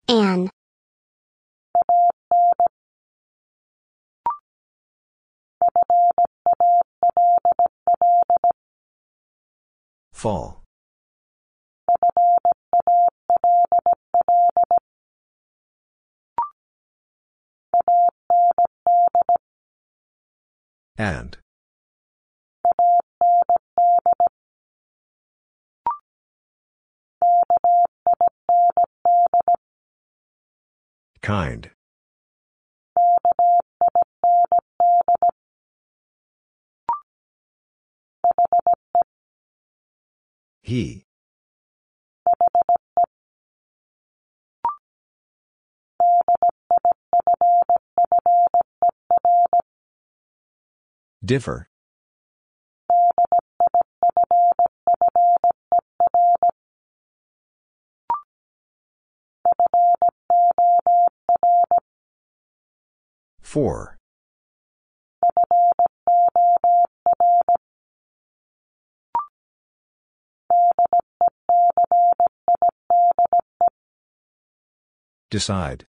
An. Fall. And. Kind. He. Differ. Four. Decide.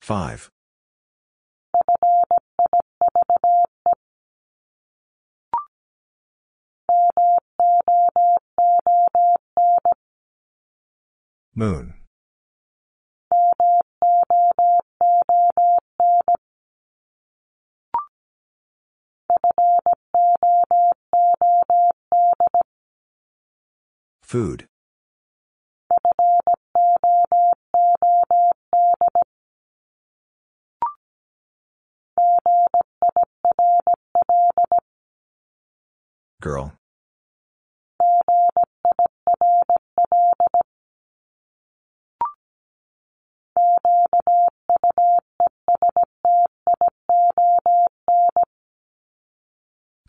Five. Moon. Food. Girl.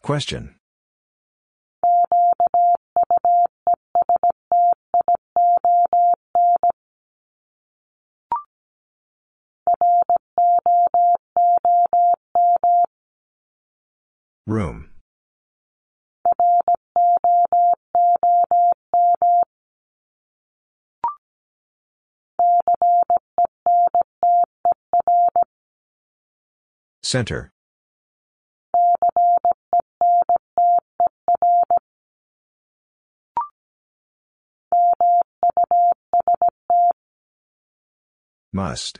Question. Room. Center. Must.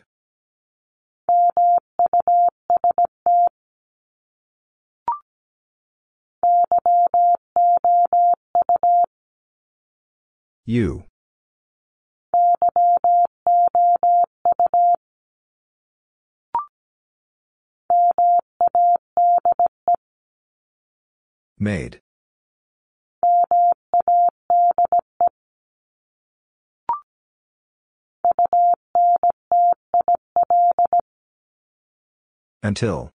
You. Made. Until.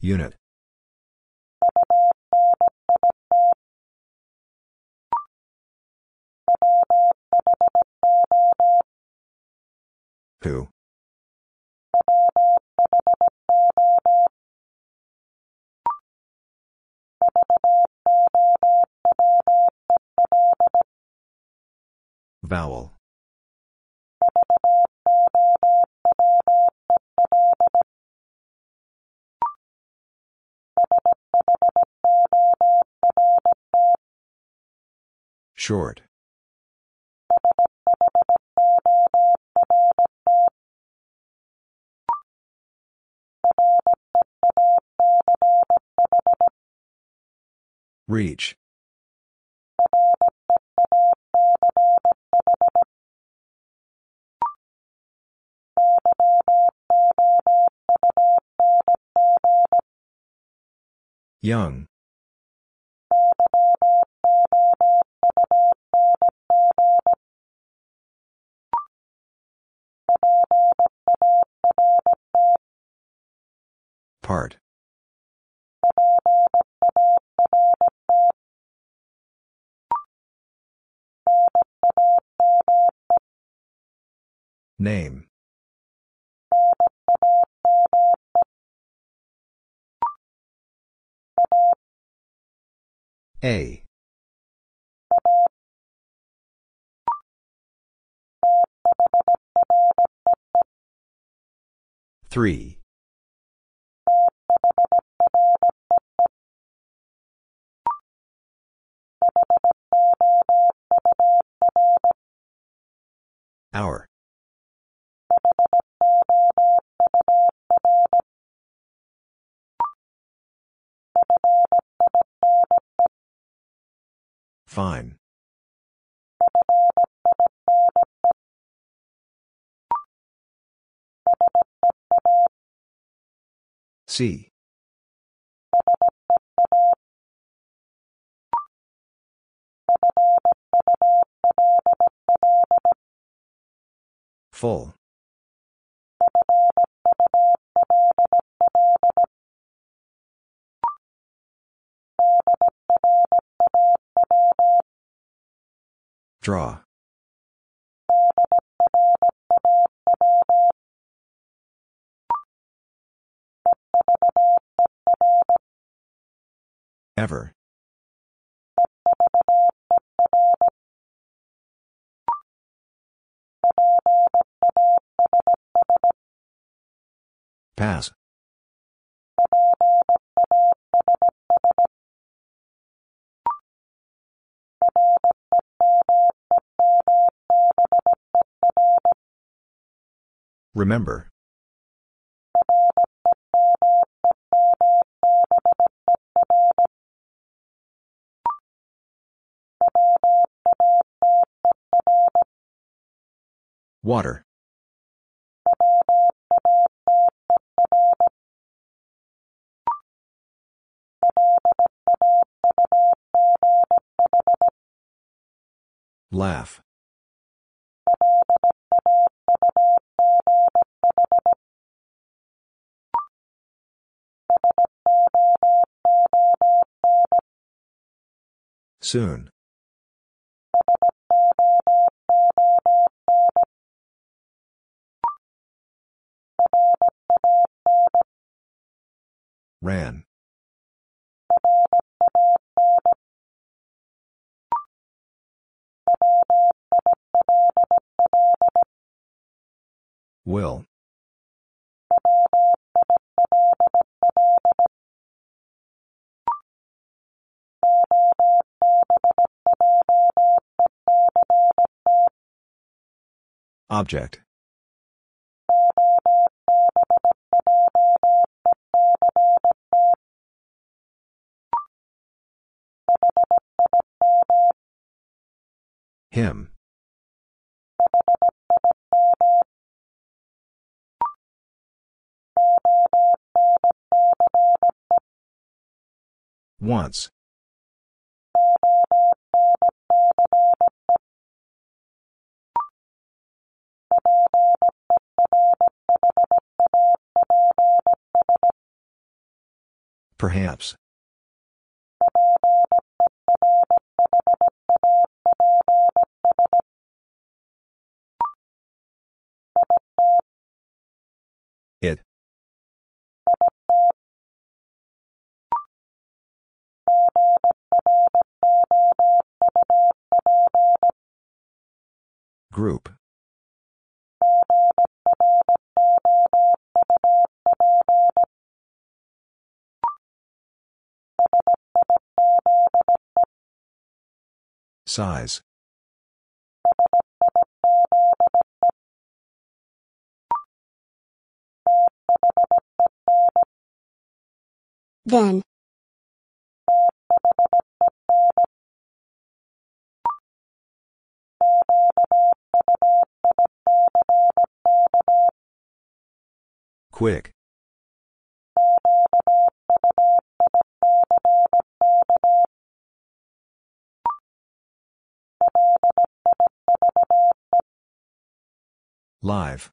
Unit. Who? Vowel. Short. Reach. Young. Part. Name. A. Three. Hour. Fine. C. Full. Draw. Ever. Pass. Remember. Water. Laugh. Soon. Ran. Will. Object. Him. Once. Perhaps. Group. Size. Then. Quick. Live.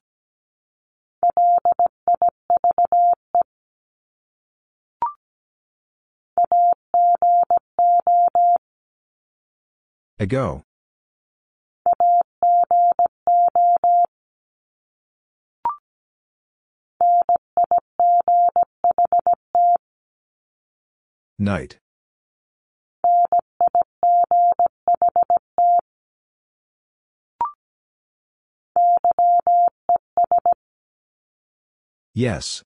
Ago. Night. Yes.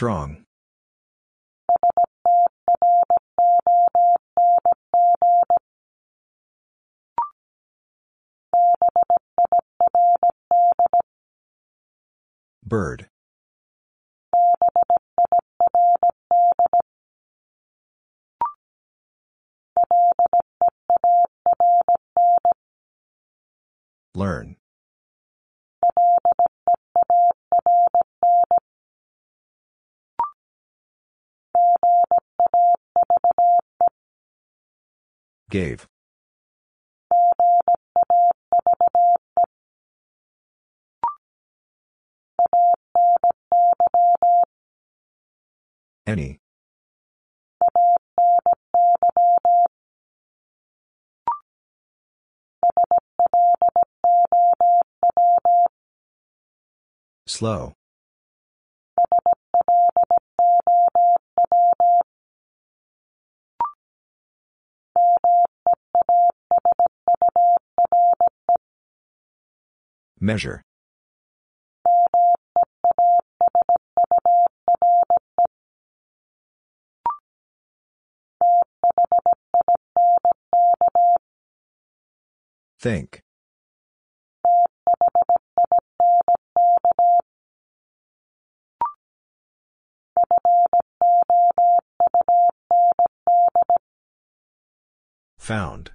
Strong. Bird. Learn. Gave. Any. Slow. Measure. Think. Found.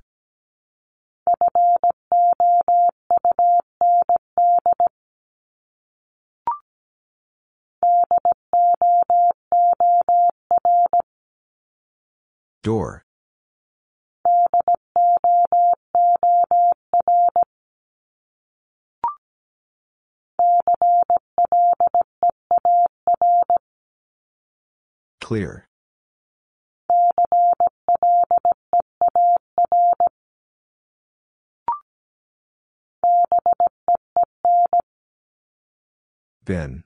Door. Clear. Bin.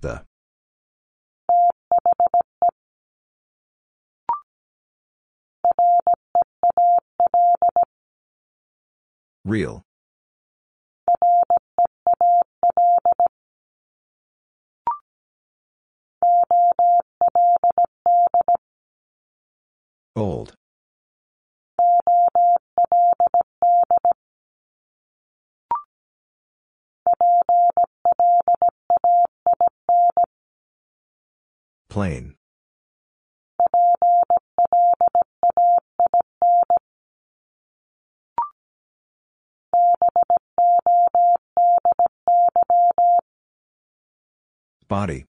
The. Real. Old. Plain. Body.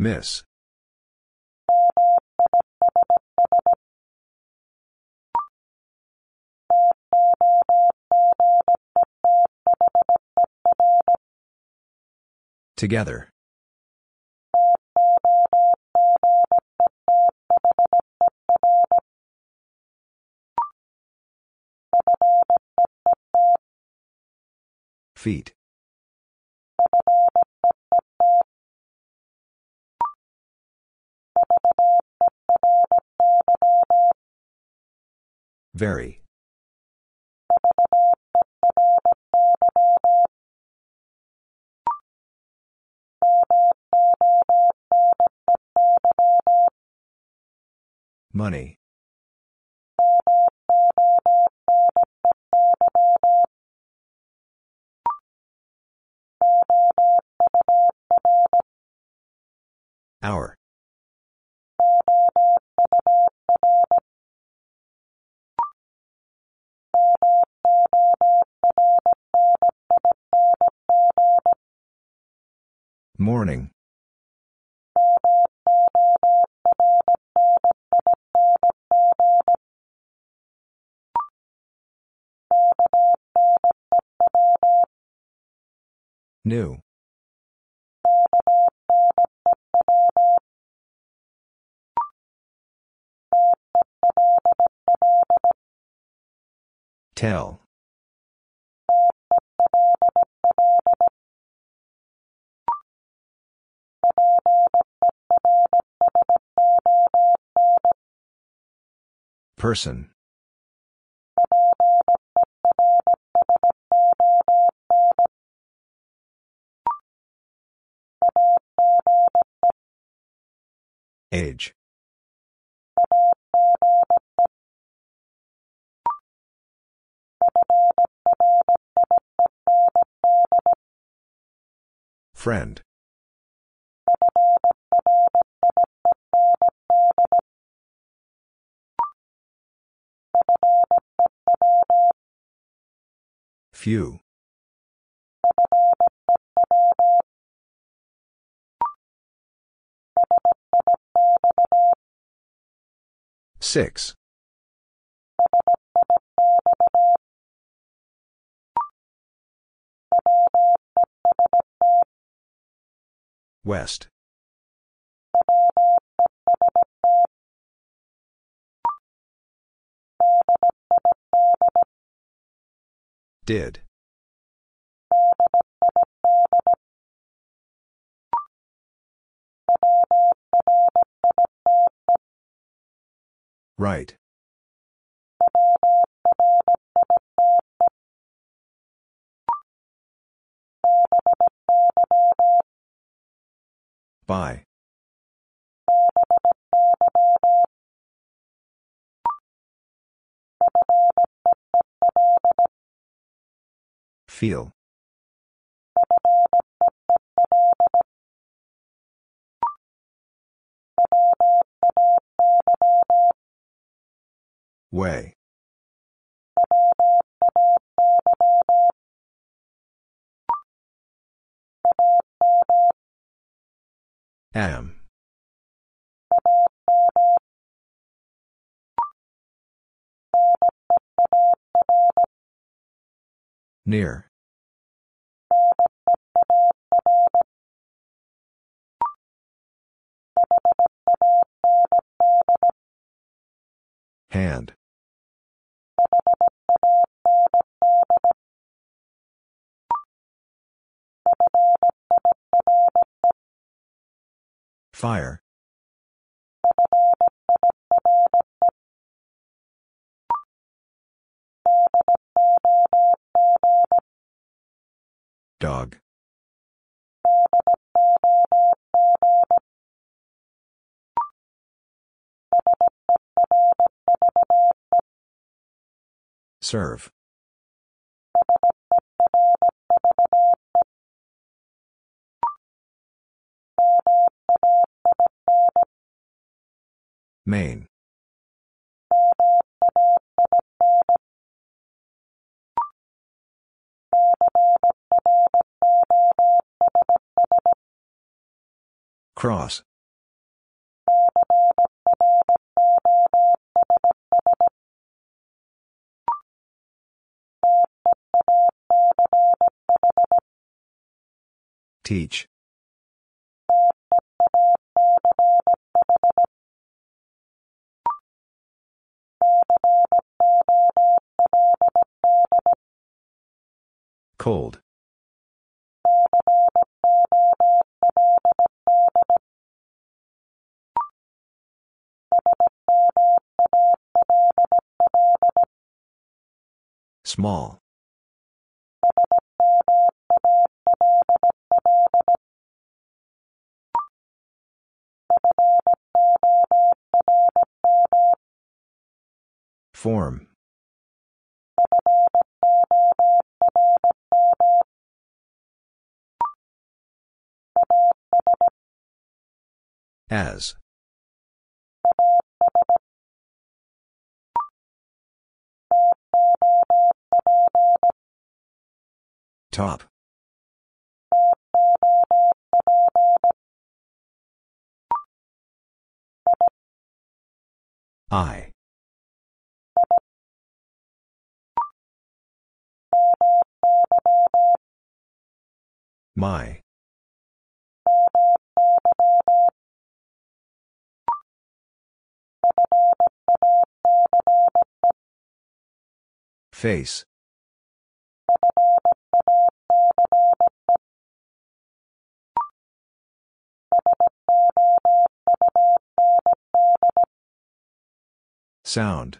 Miss. Together. Feet. Very. Money. Hour. Morning. New. Tell. Person. Age. Friend. Few. Six. West. Did. Right. By. Feel. Way. Am. Near. Hand. Fire. Dog. Serve. Main. Cross. Teach. Cold. Small. Form. As. Top. I. My. Face. Sound.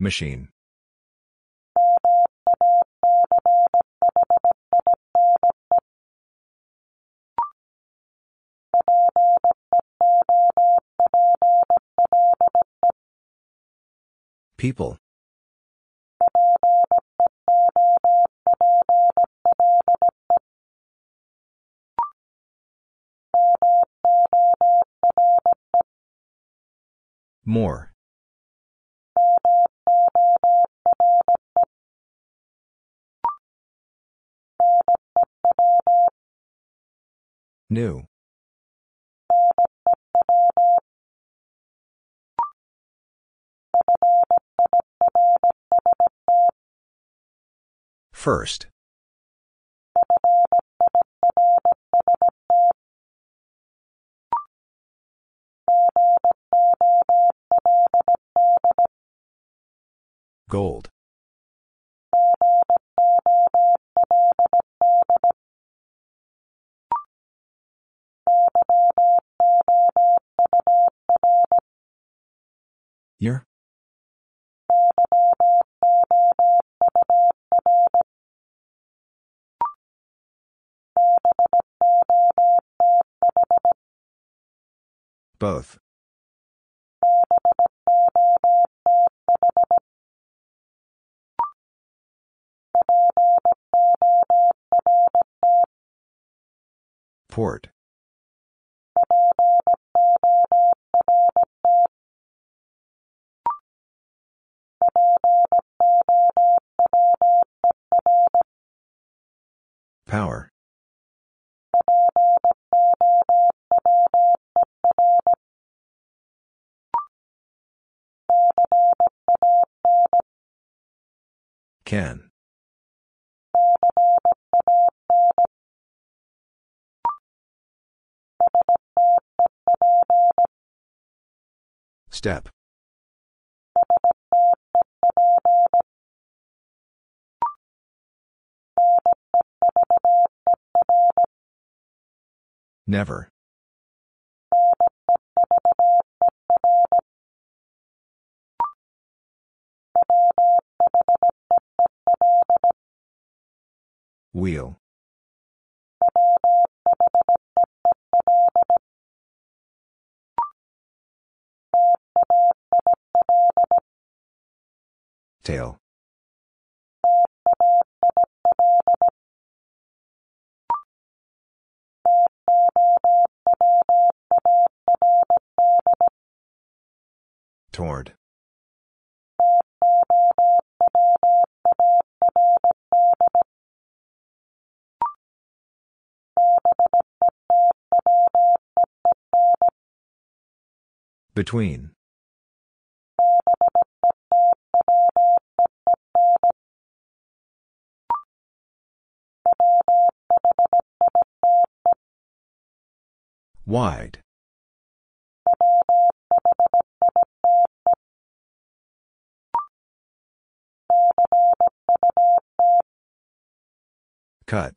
Machine. People. More. New. First. Gold. Year? Both. Port. Power. Can. Step. Never. Wheel. Tail. Toward. Between. Wide. Cut.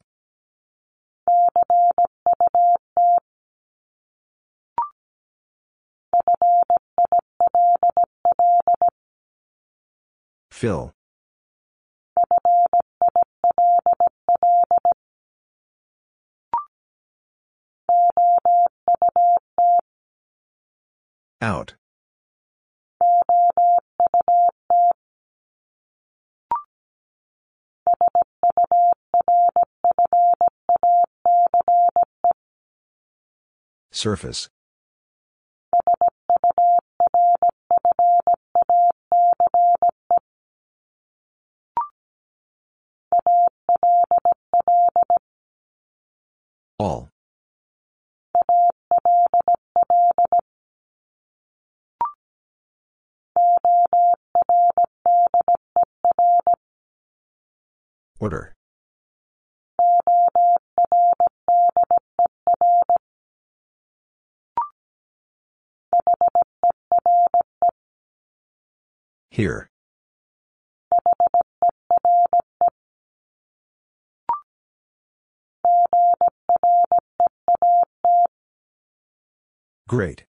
Fill. Out. Surface. All. Order. Here. Great.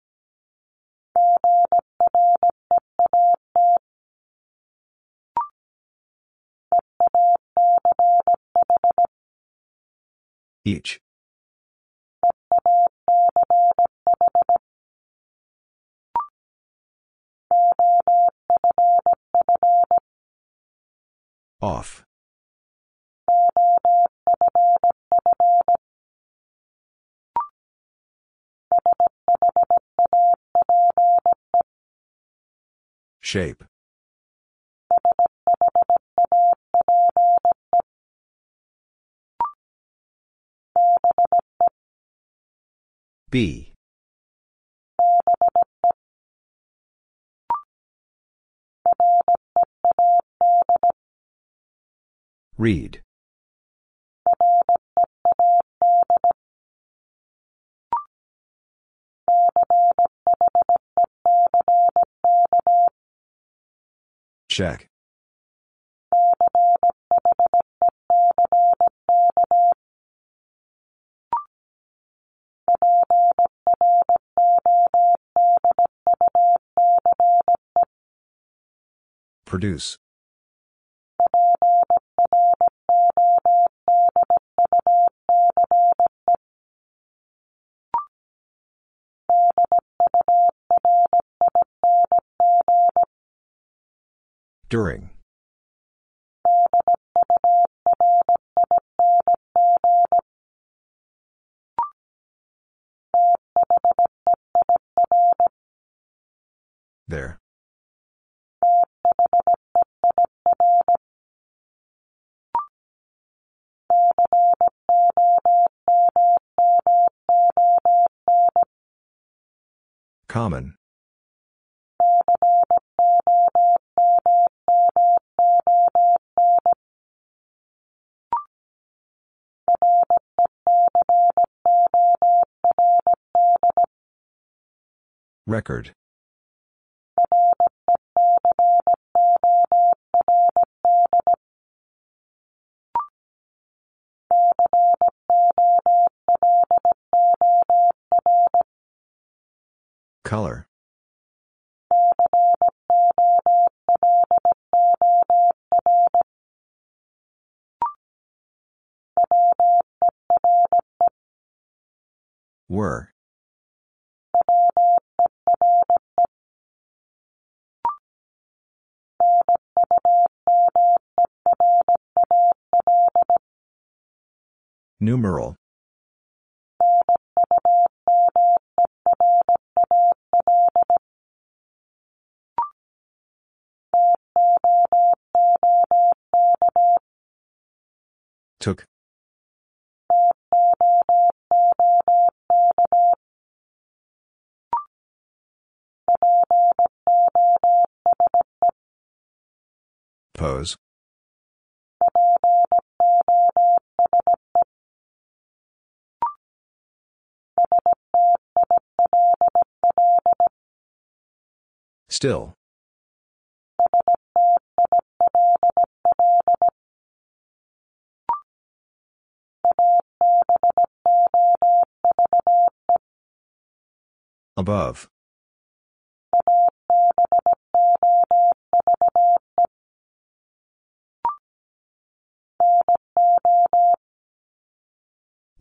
Each. Off. Shape. Be. Read. Check. Produce. During. There. Common. Record. Color. Were. Numeral. Took. Pose. Still. Above.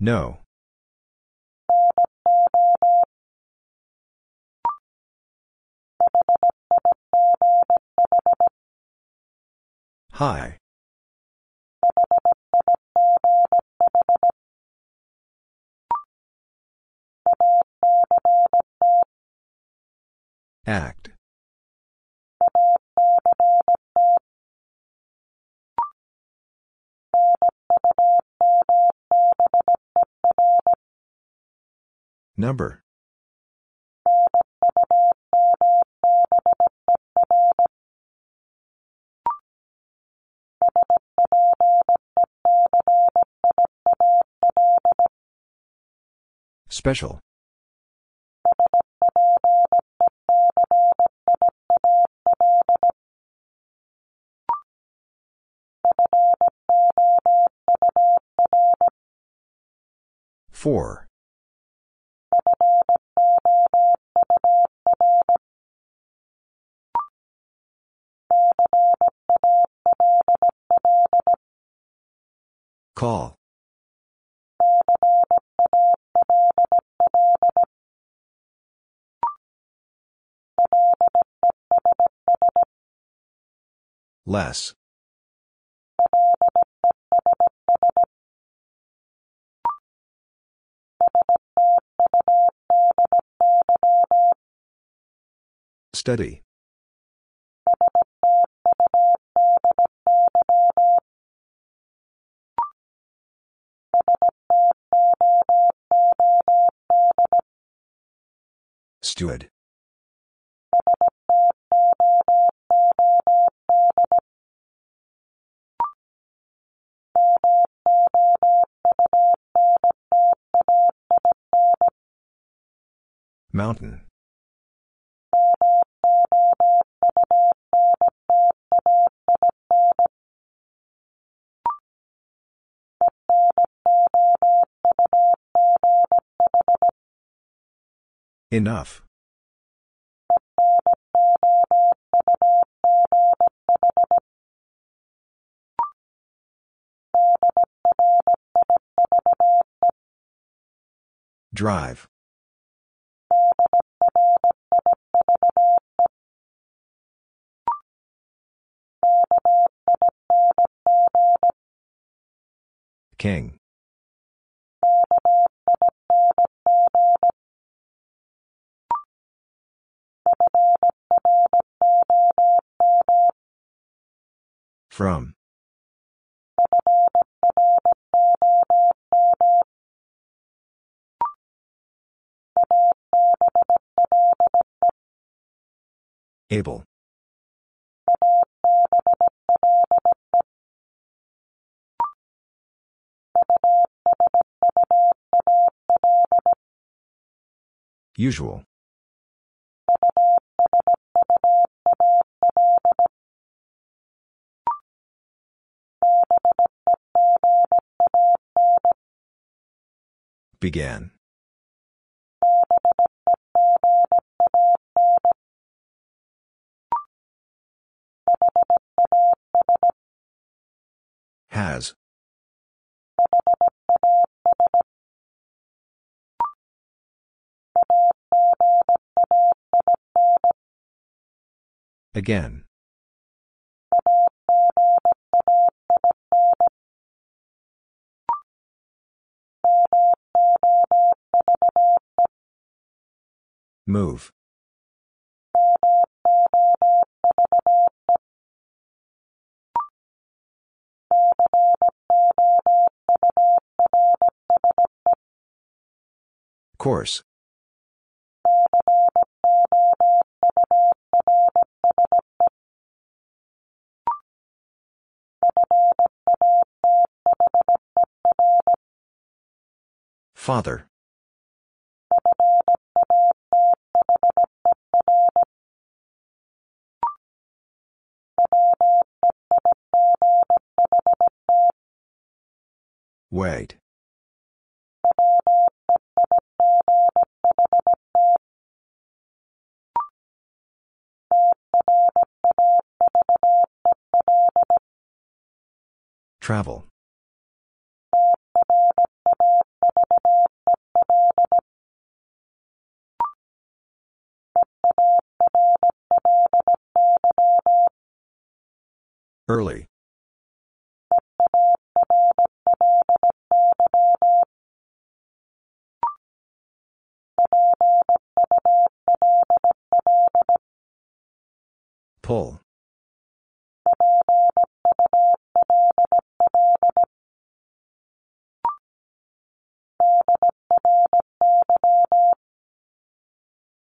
No. High. Act. Number. Special. Four. Call. Less. Study. Stood. Mountain. Enough. Drive. King. From. Able. Usual. Began. Has. Again. Move. Course. Father. Wait. Travel. Early. Pull.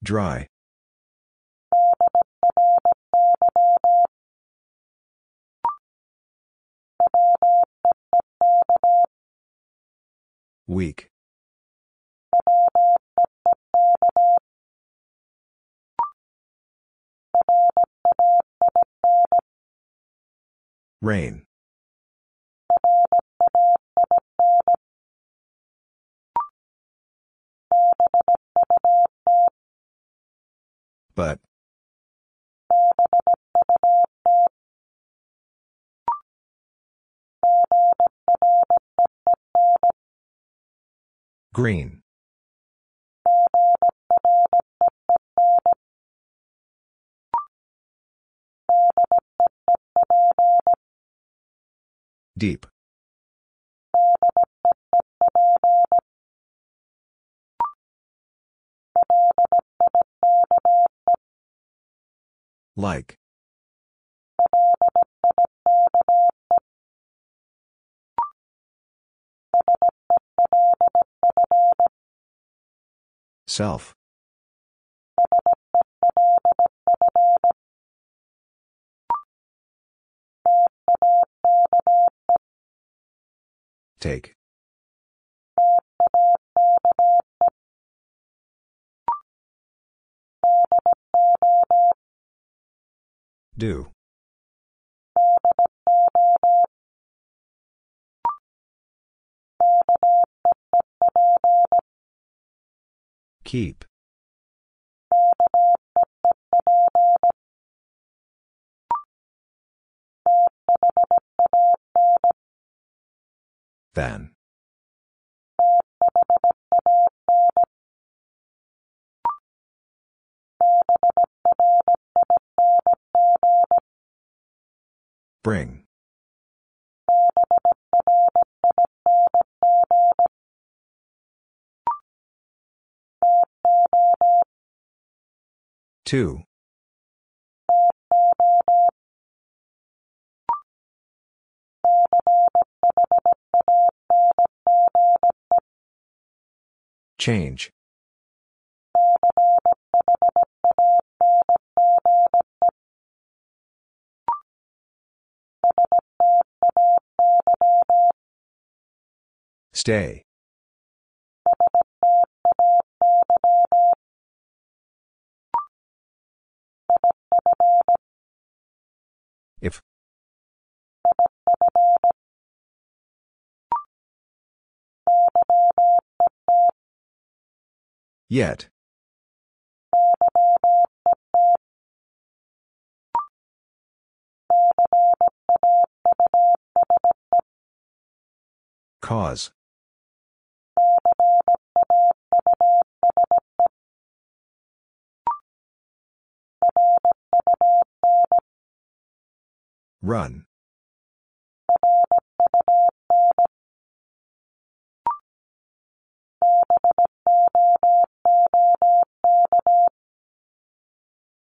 Dry. Weak. Rain. But. Green. Deep. Like. Self. Take. Do. Keep. Then. Bring. Two. Change. Stay. If. Yet. Cause. Run.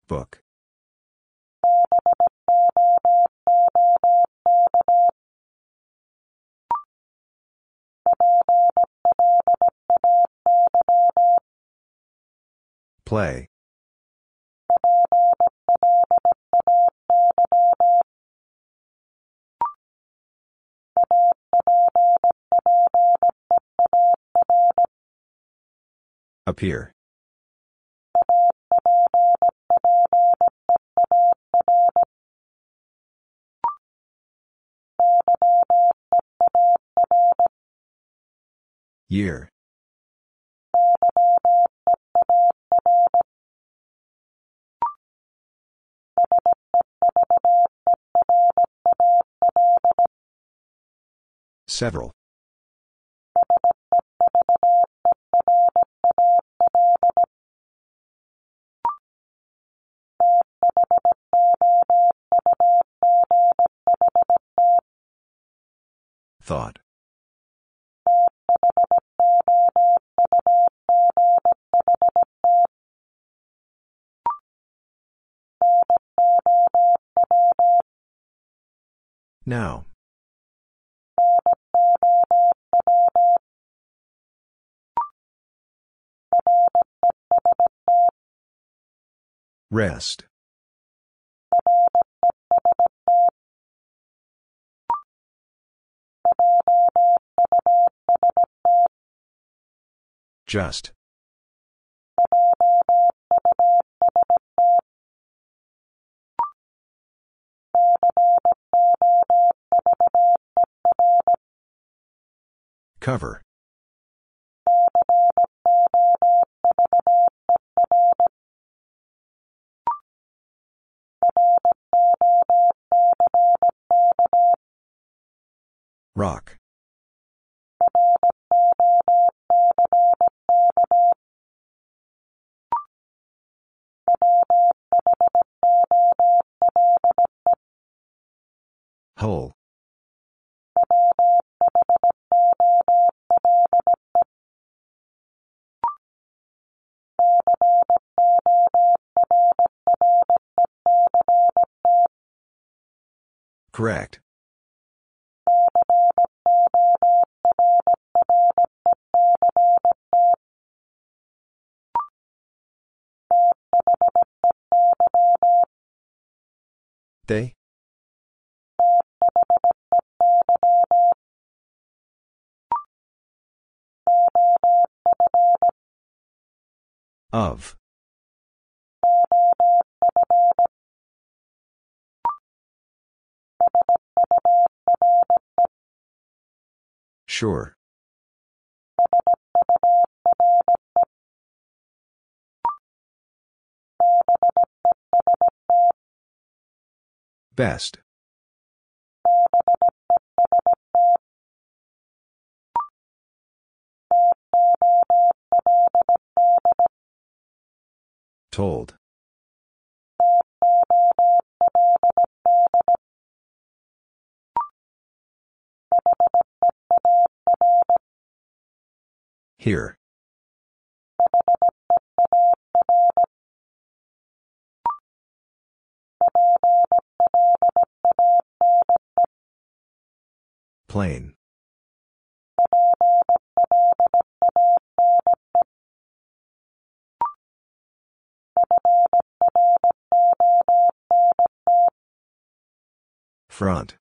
Book. Play. Appear. Year. Several. Thought. Now. Rest. Just. Cover. Rock. Whole. Correct. They? Of. Sure. Best. Told. Here. Plain. Front.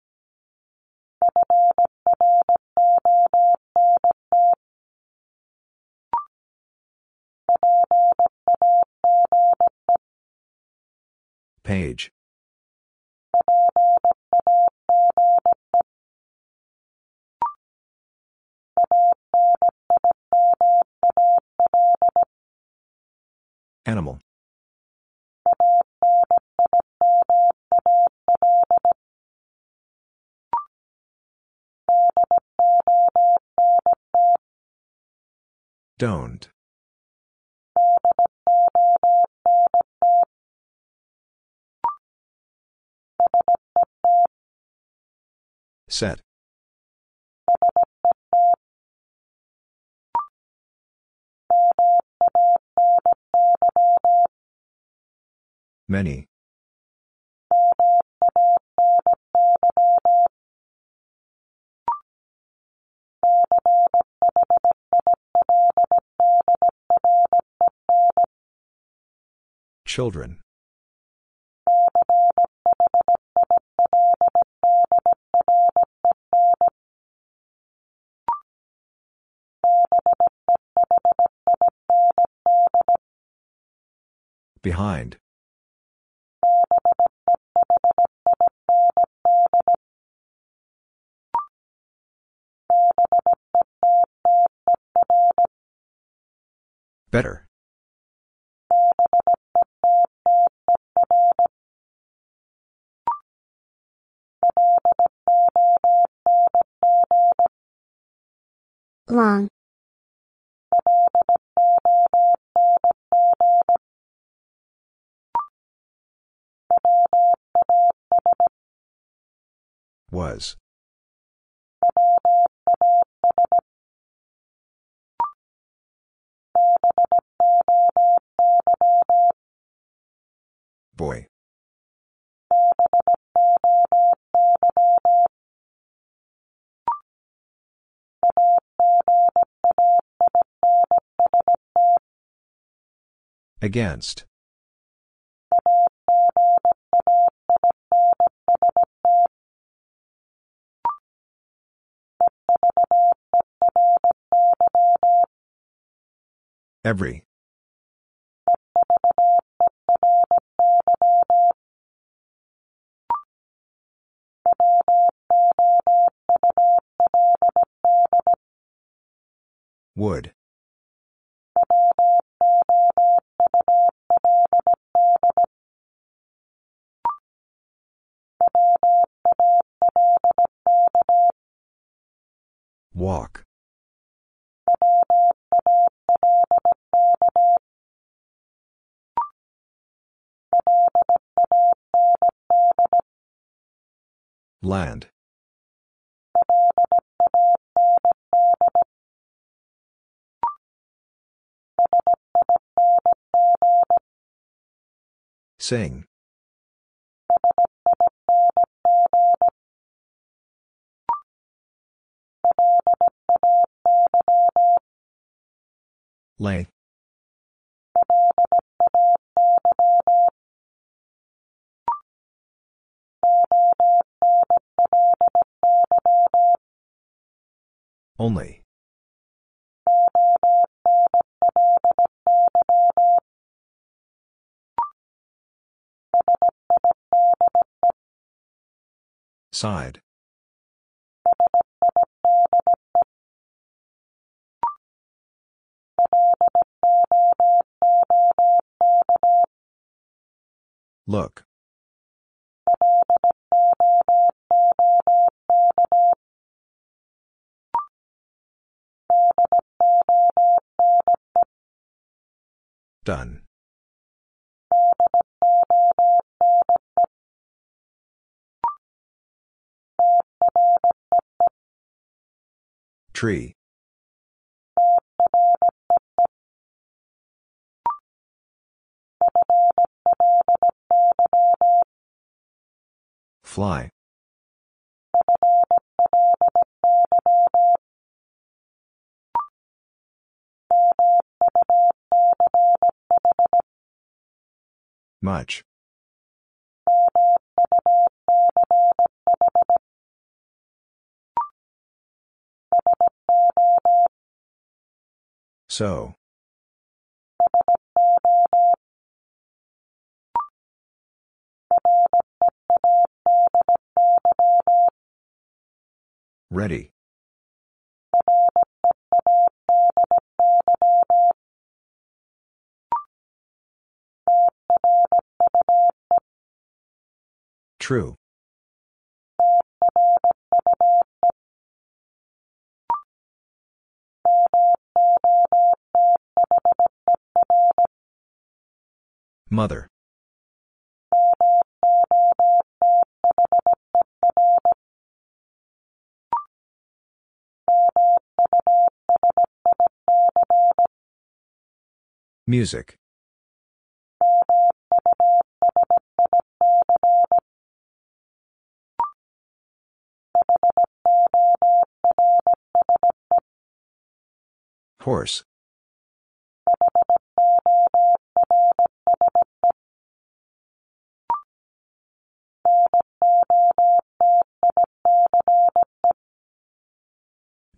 Page. Animal. Don't. Set. Many. Children. Behind. Better. Long. Was. Boy. Against. Every. Would. Walk. Land. Sing. Length. Only. Side. Look. Done. Tree. Fly. Much. So. Ready. True. Mother. Music. Horse.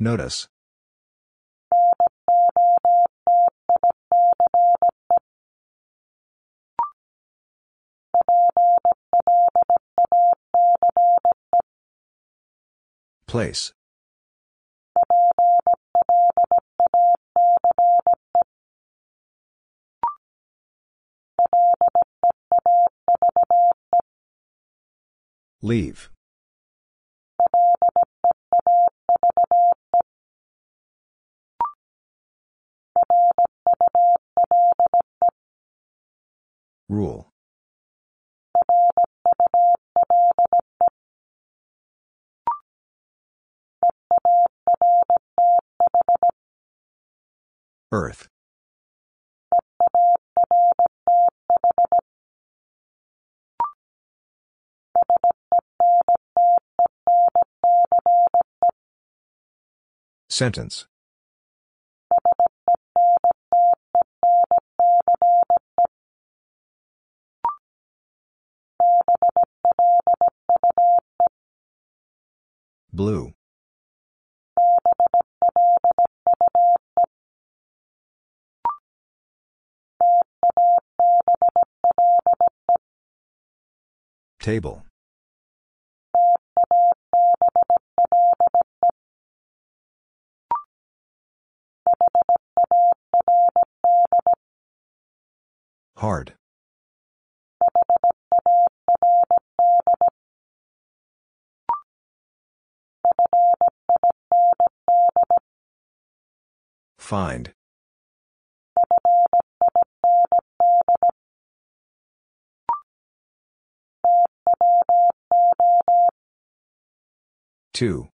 Notice. Place. Leave. Rule. Earth. Sentence. Blue. Table. Hard. Find. Two.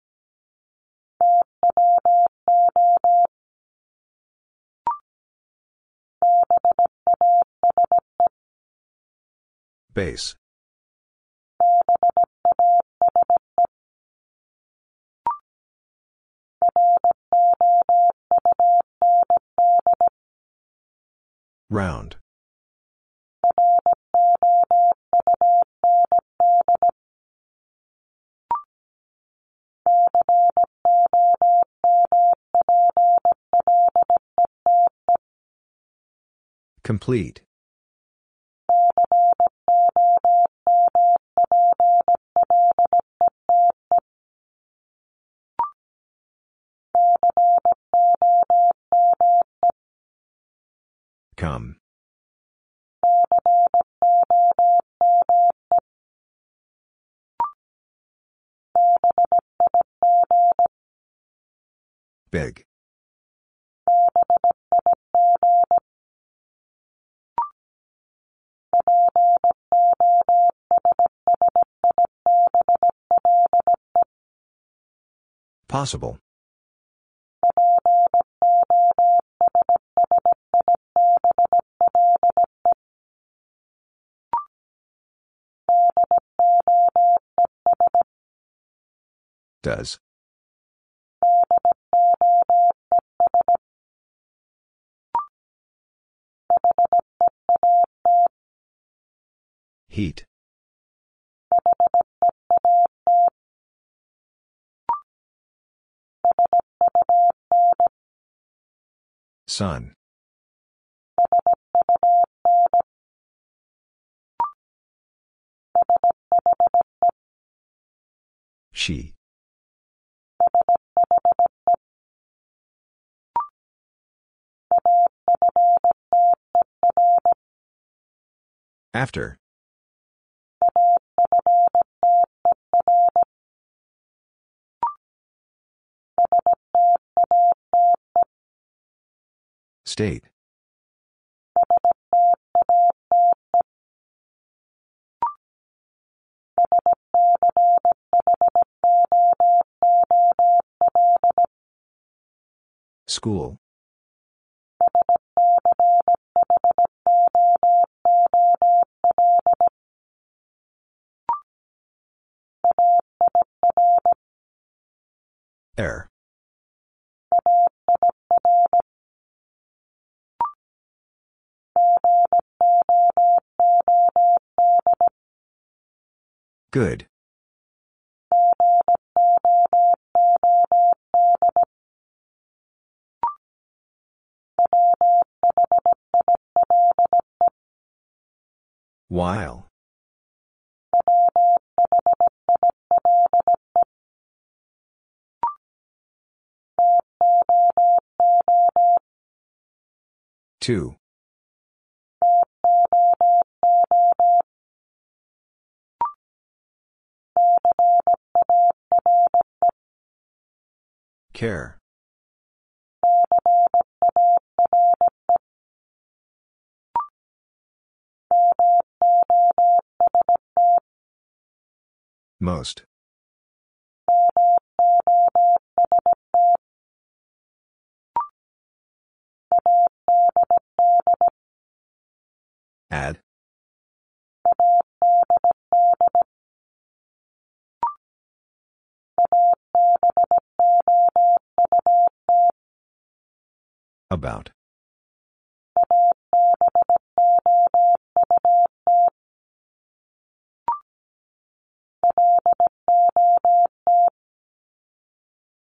Base. Round. Complete. Come. Big. Possible. Does. Heat. Sun. She. After. State. School. Error. Good. While. Two. Care. Most. Add. About.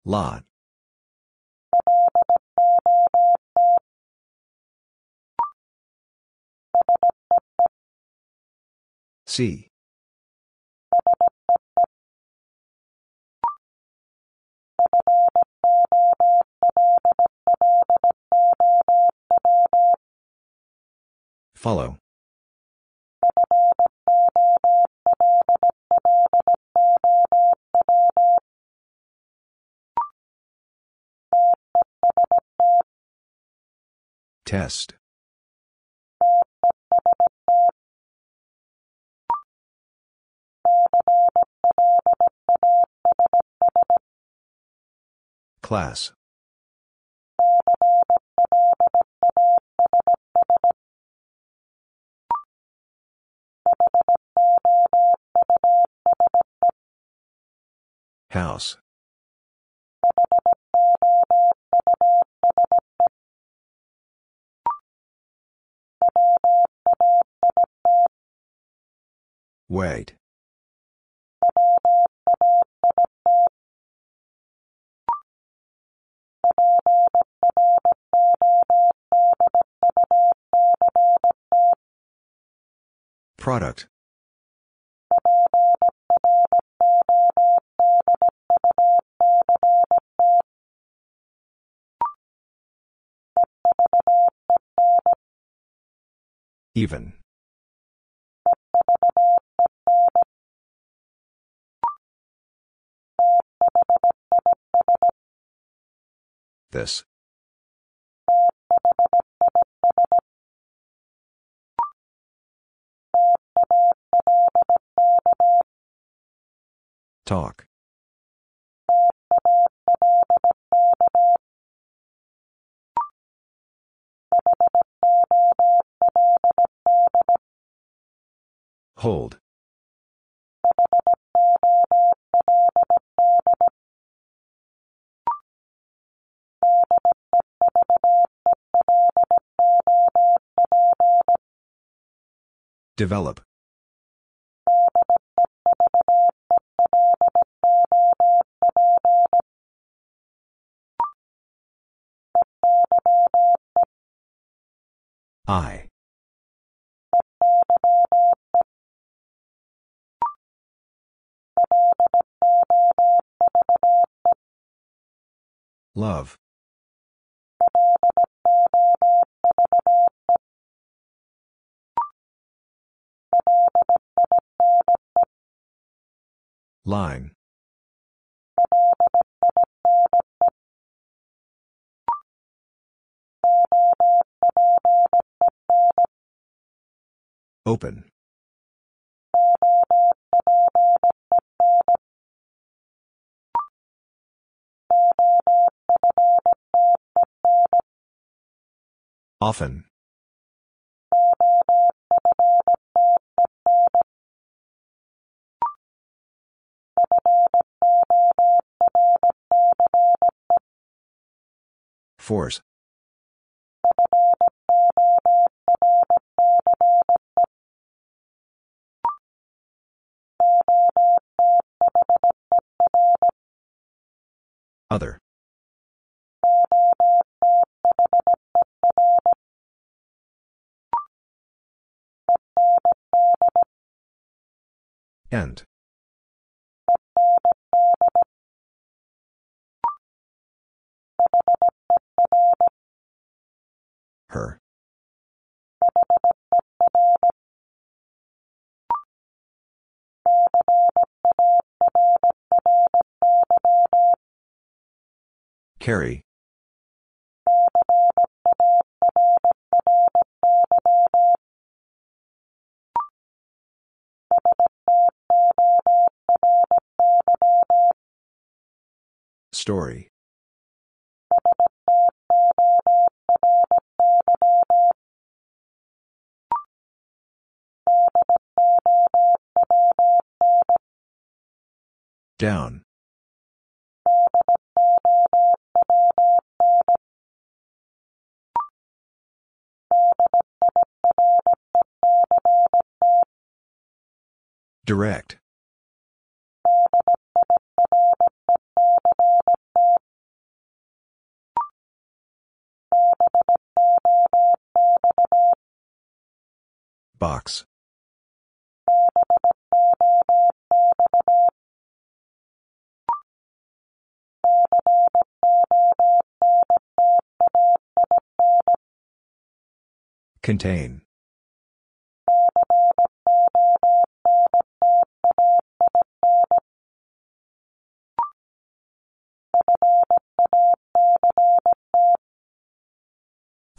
Lot. See. Follow. Test. Class. House. Wait. Product. Even. This. Talk. Hold. Develop. I. Love. Line. Open. Often. Force. Other. End. Carry. Story. Down. Direct. Box. Contain.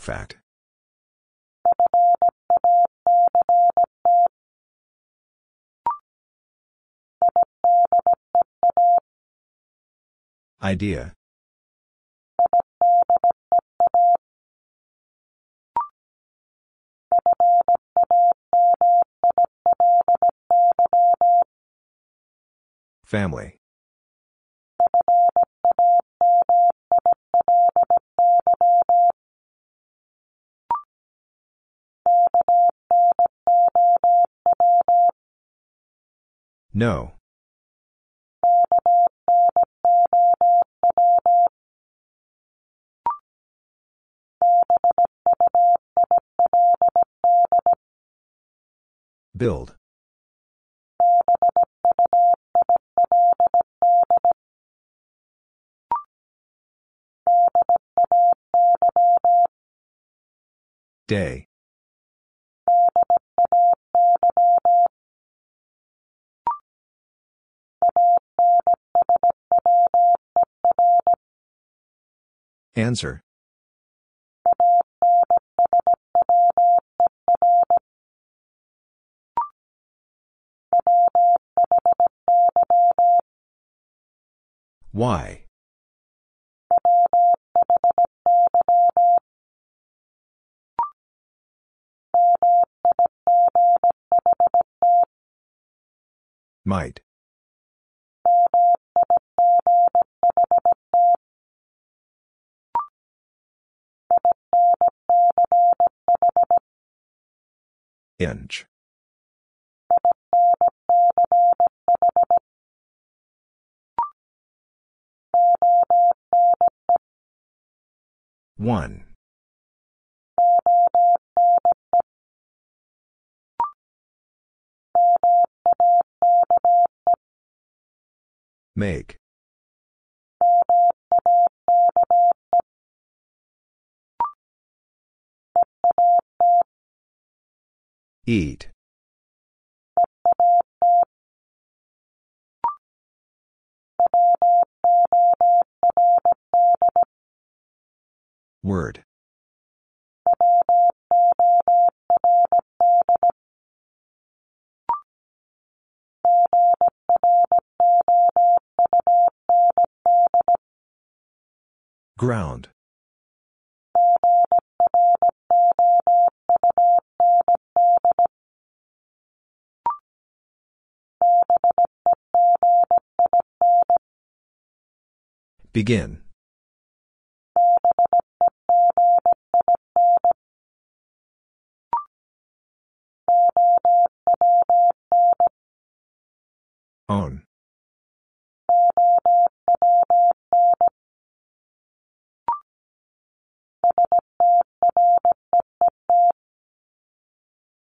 Fact. Idea. Family. No. Build. Day. Answer. Why? Might. Inch. One. Make. Eat. Word. Ground. Begin. Own.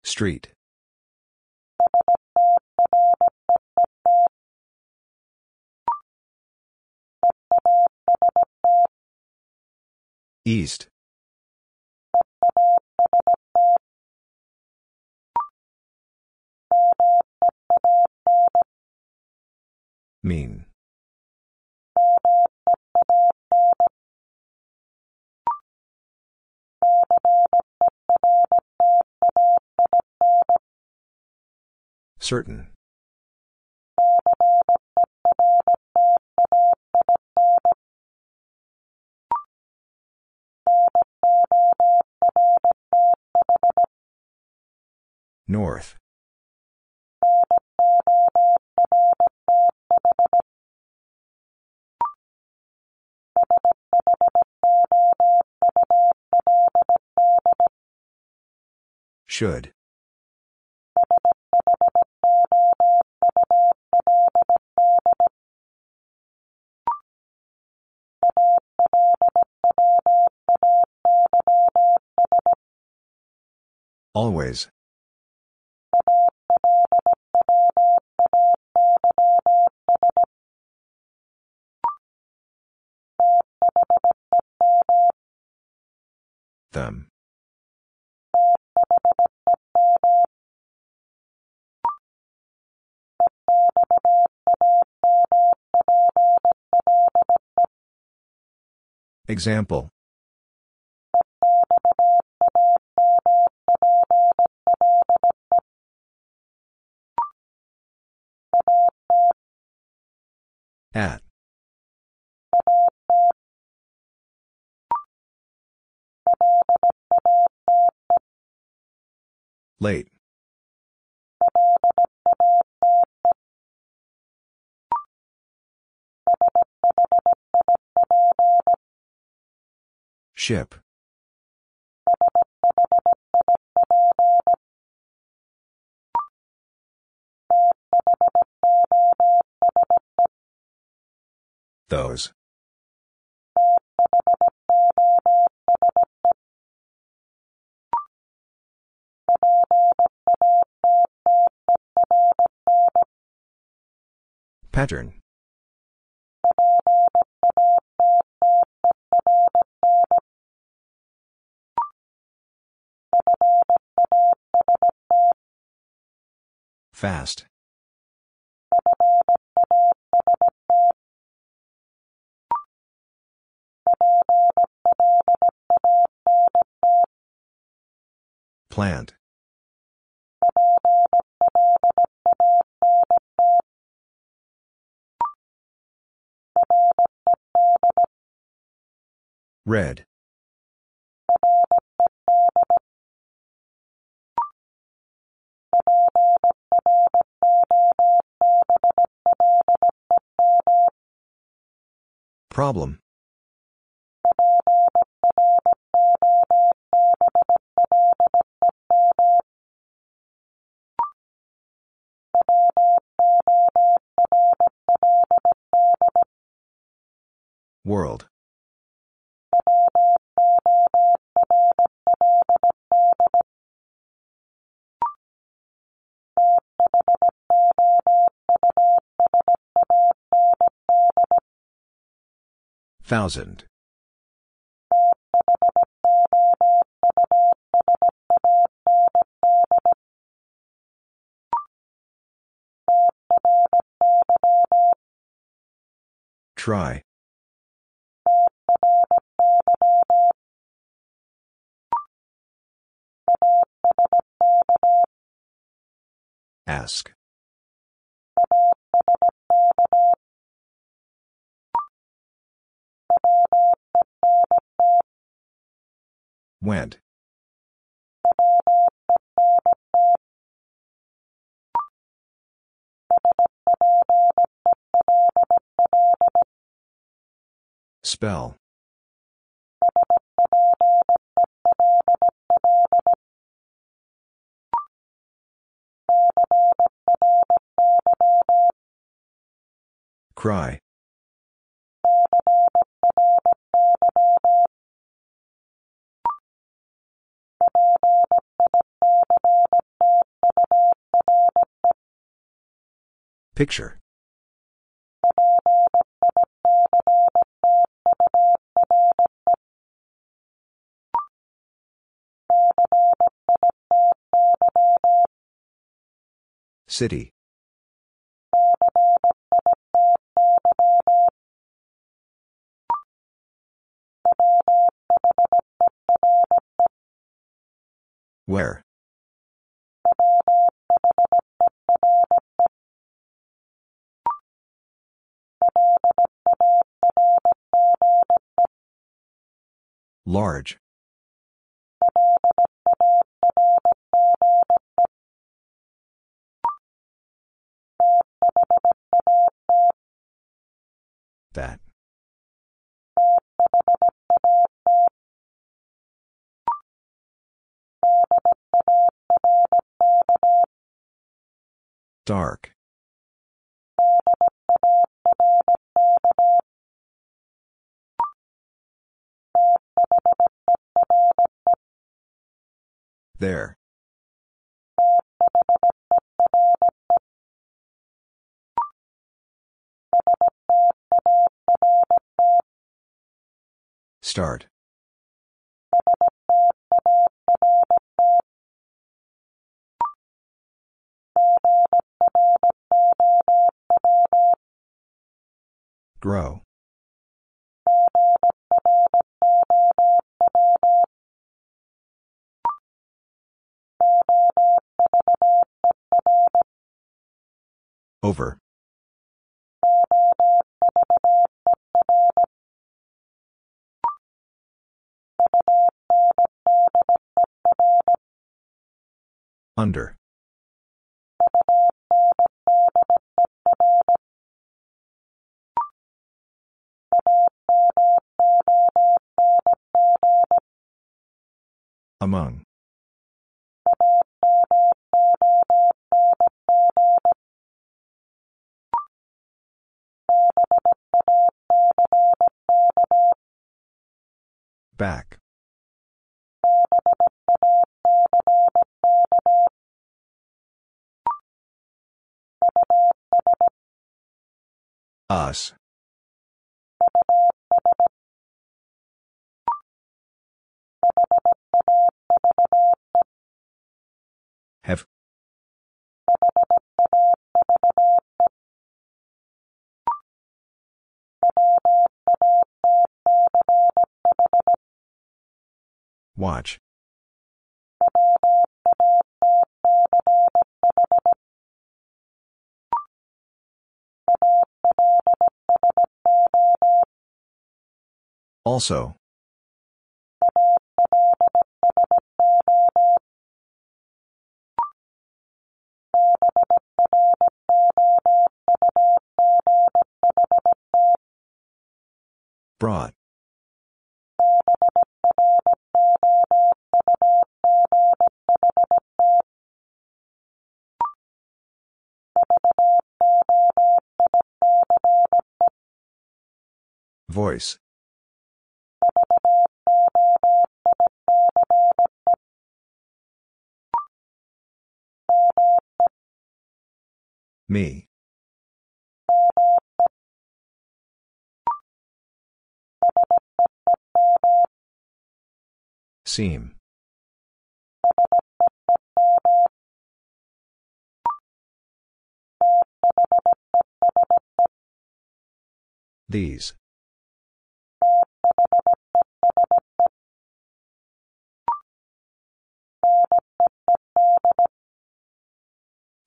Street. East. Mean. Certain. North. Should. Always. Them. Example. At. Late. Ship. Those. Pattern. Fast. Plant. Red. Problem. World. Thousand. Try. Ask. Went. Spell. Cry. Picture. City. Where? Large. That. Dark. There. Start. Grow. Over. Under. Among. Back. Us. Have. Watch. Also. Brought. Voice. Me. Seem. These.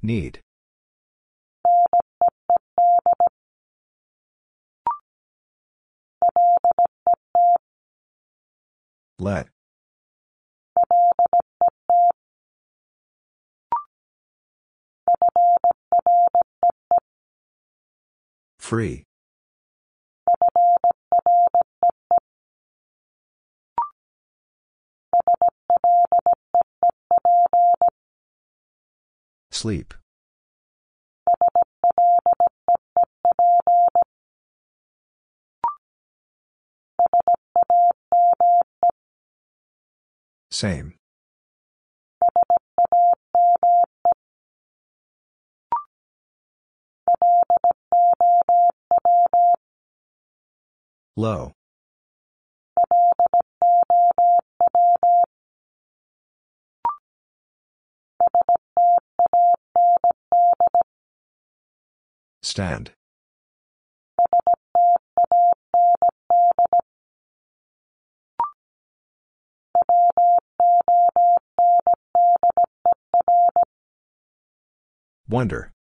Need. Let. Free. Sleep. Same. Low. Stand. Wonder.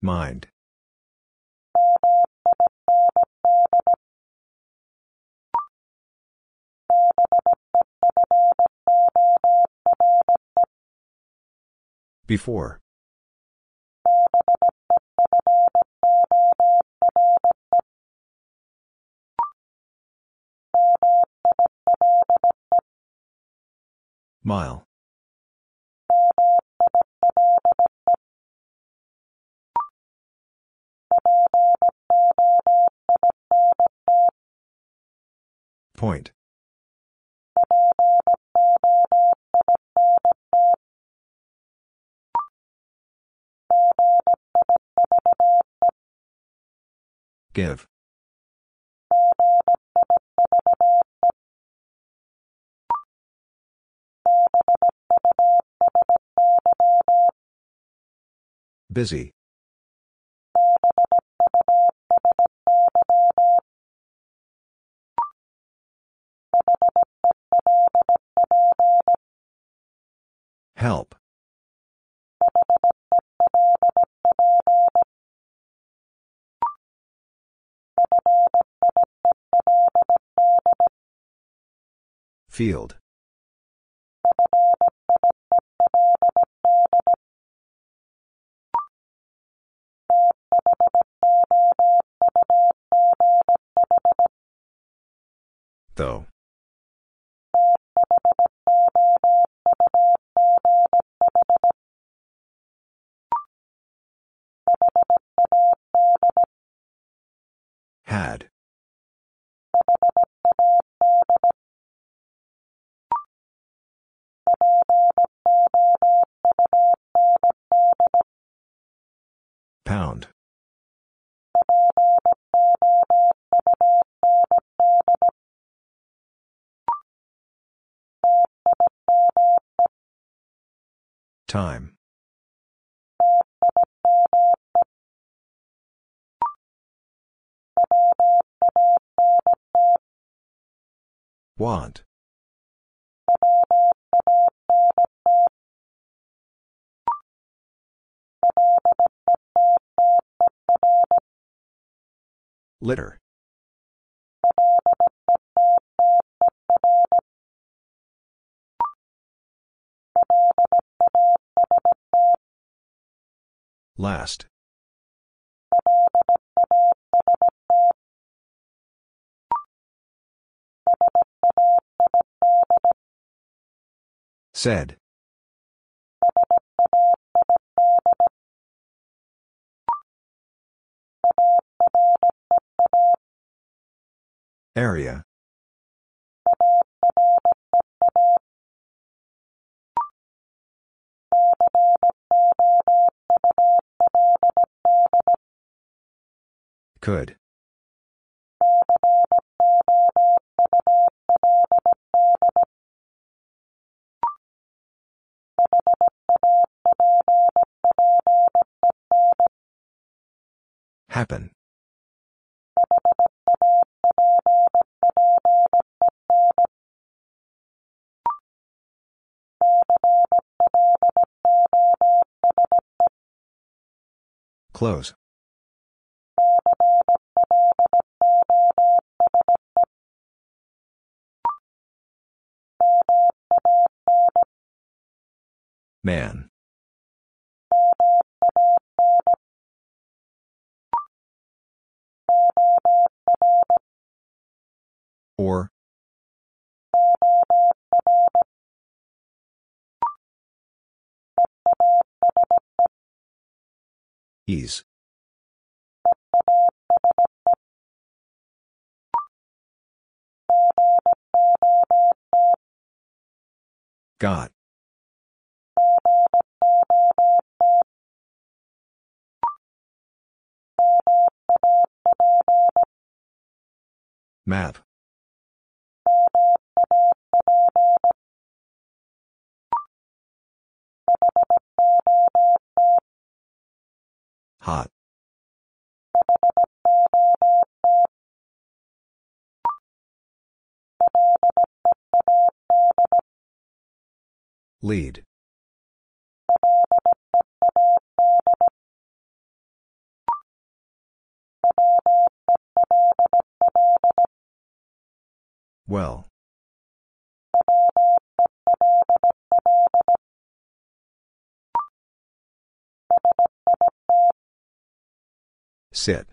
Mind. Before. Mile. Point. Give. Busy. Help. Field. Though. Had. Pound. Time. Want. Litter. Last. Said. Area. Could. Happen. Close. Man. Or. Ease. Got. Map. Hot. Lead. Well. Sit.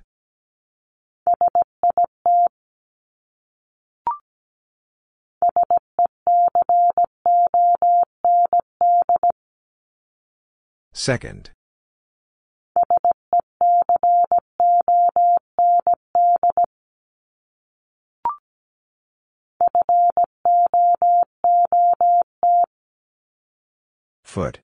Second. Foot.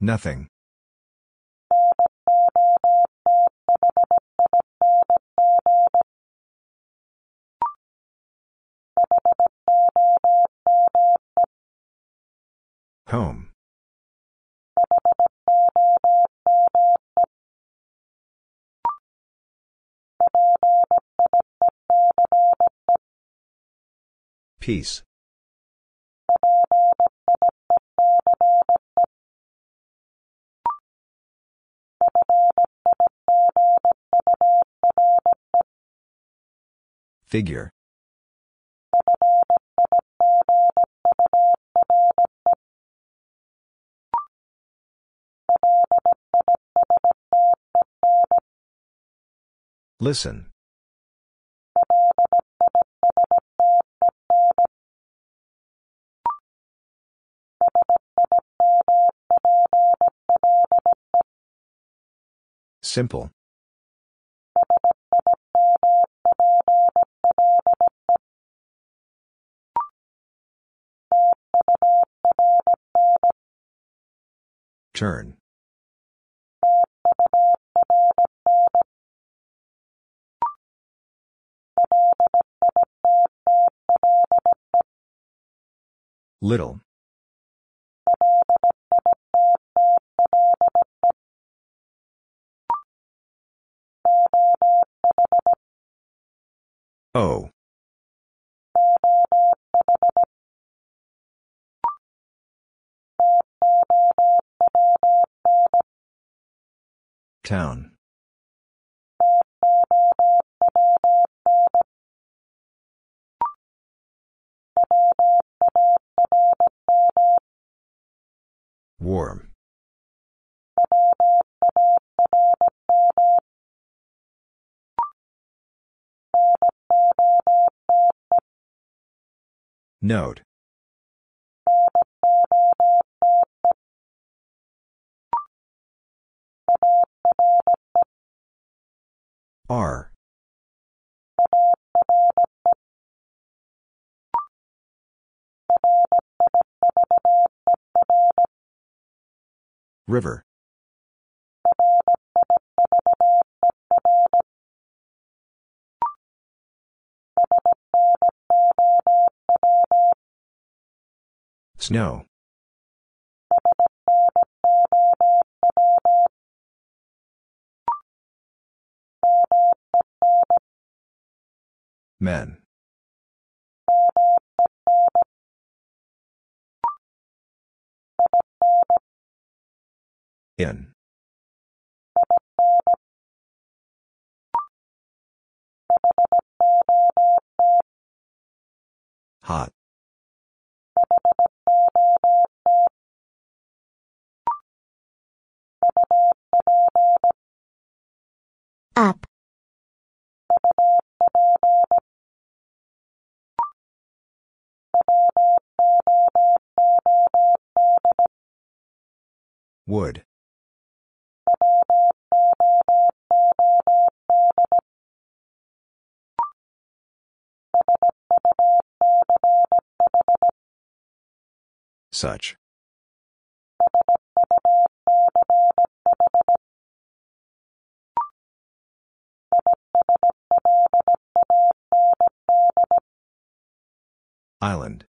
Nothing. Home. Peace. Figure. Listen. Simple. Turn. Little. O. Town. Warm. Note. R. River. Snow. Men. In. Hot. Up. Wood. Such. Island.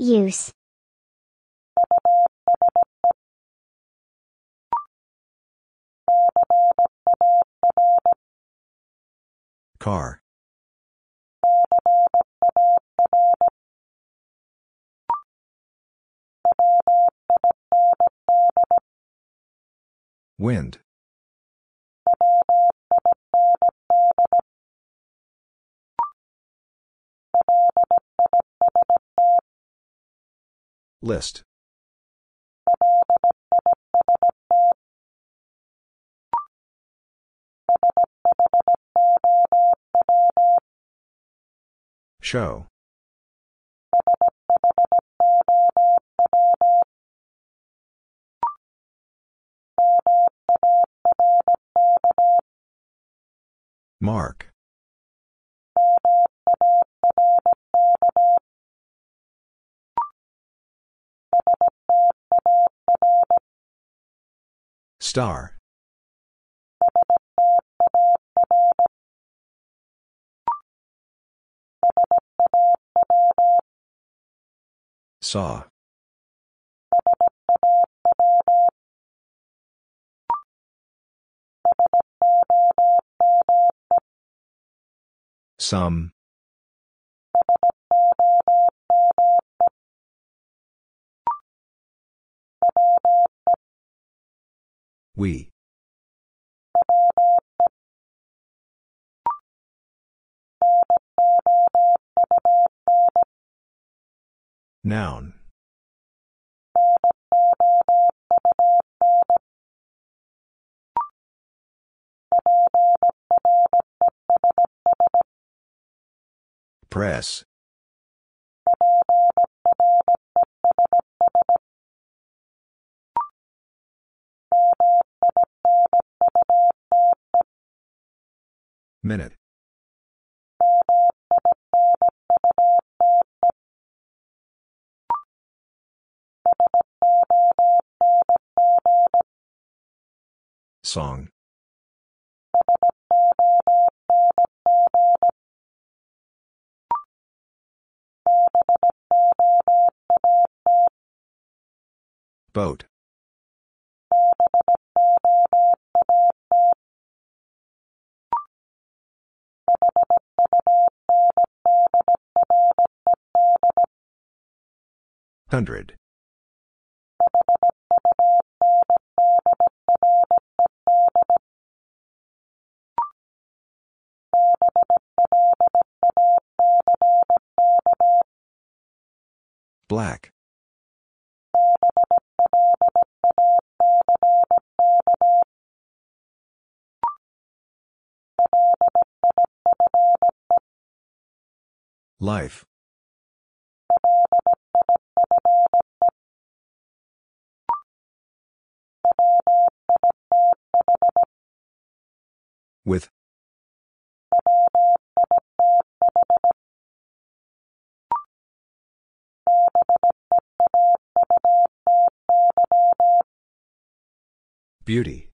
Use. Car. Wind. List. Show. Mark. Star. Saw. Some. We. Noun. Press. Minute. Song. Boat. Hundred. Black. Life. With. Beauty.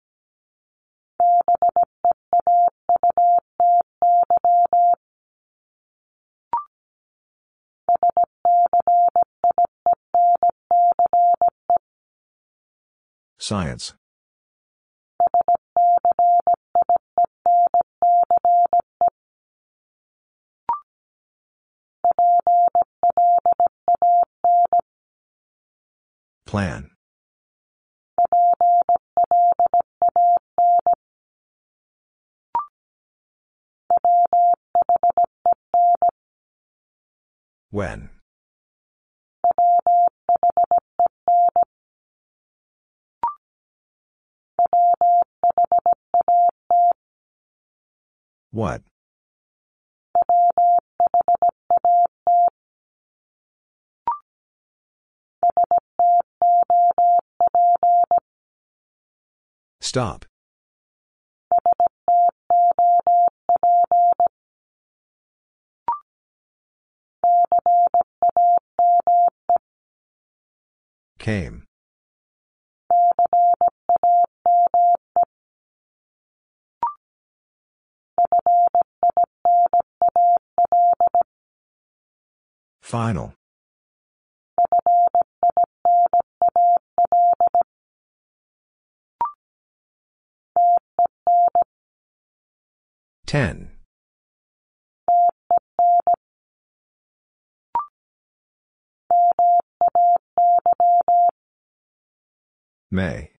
Science. Plan. When. What? Stop. Came. Final. Ten. May.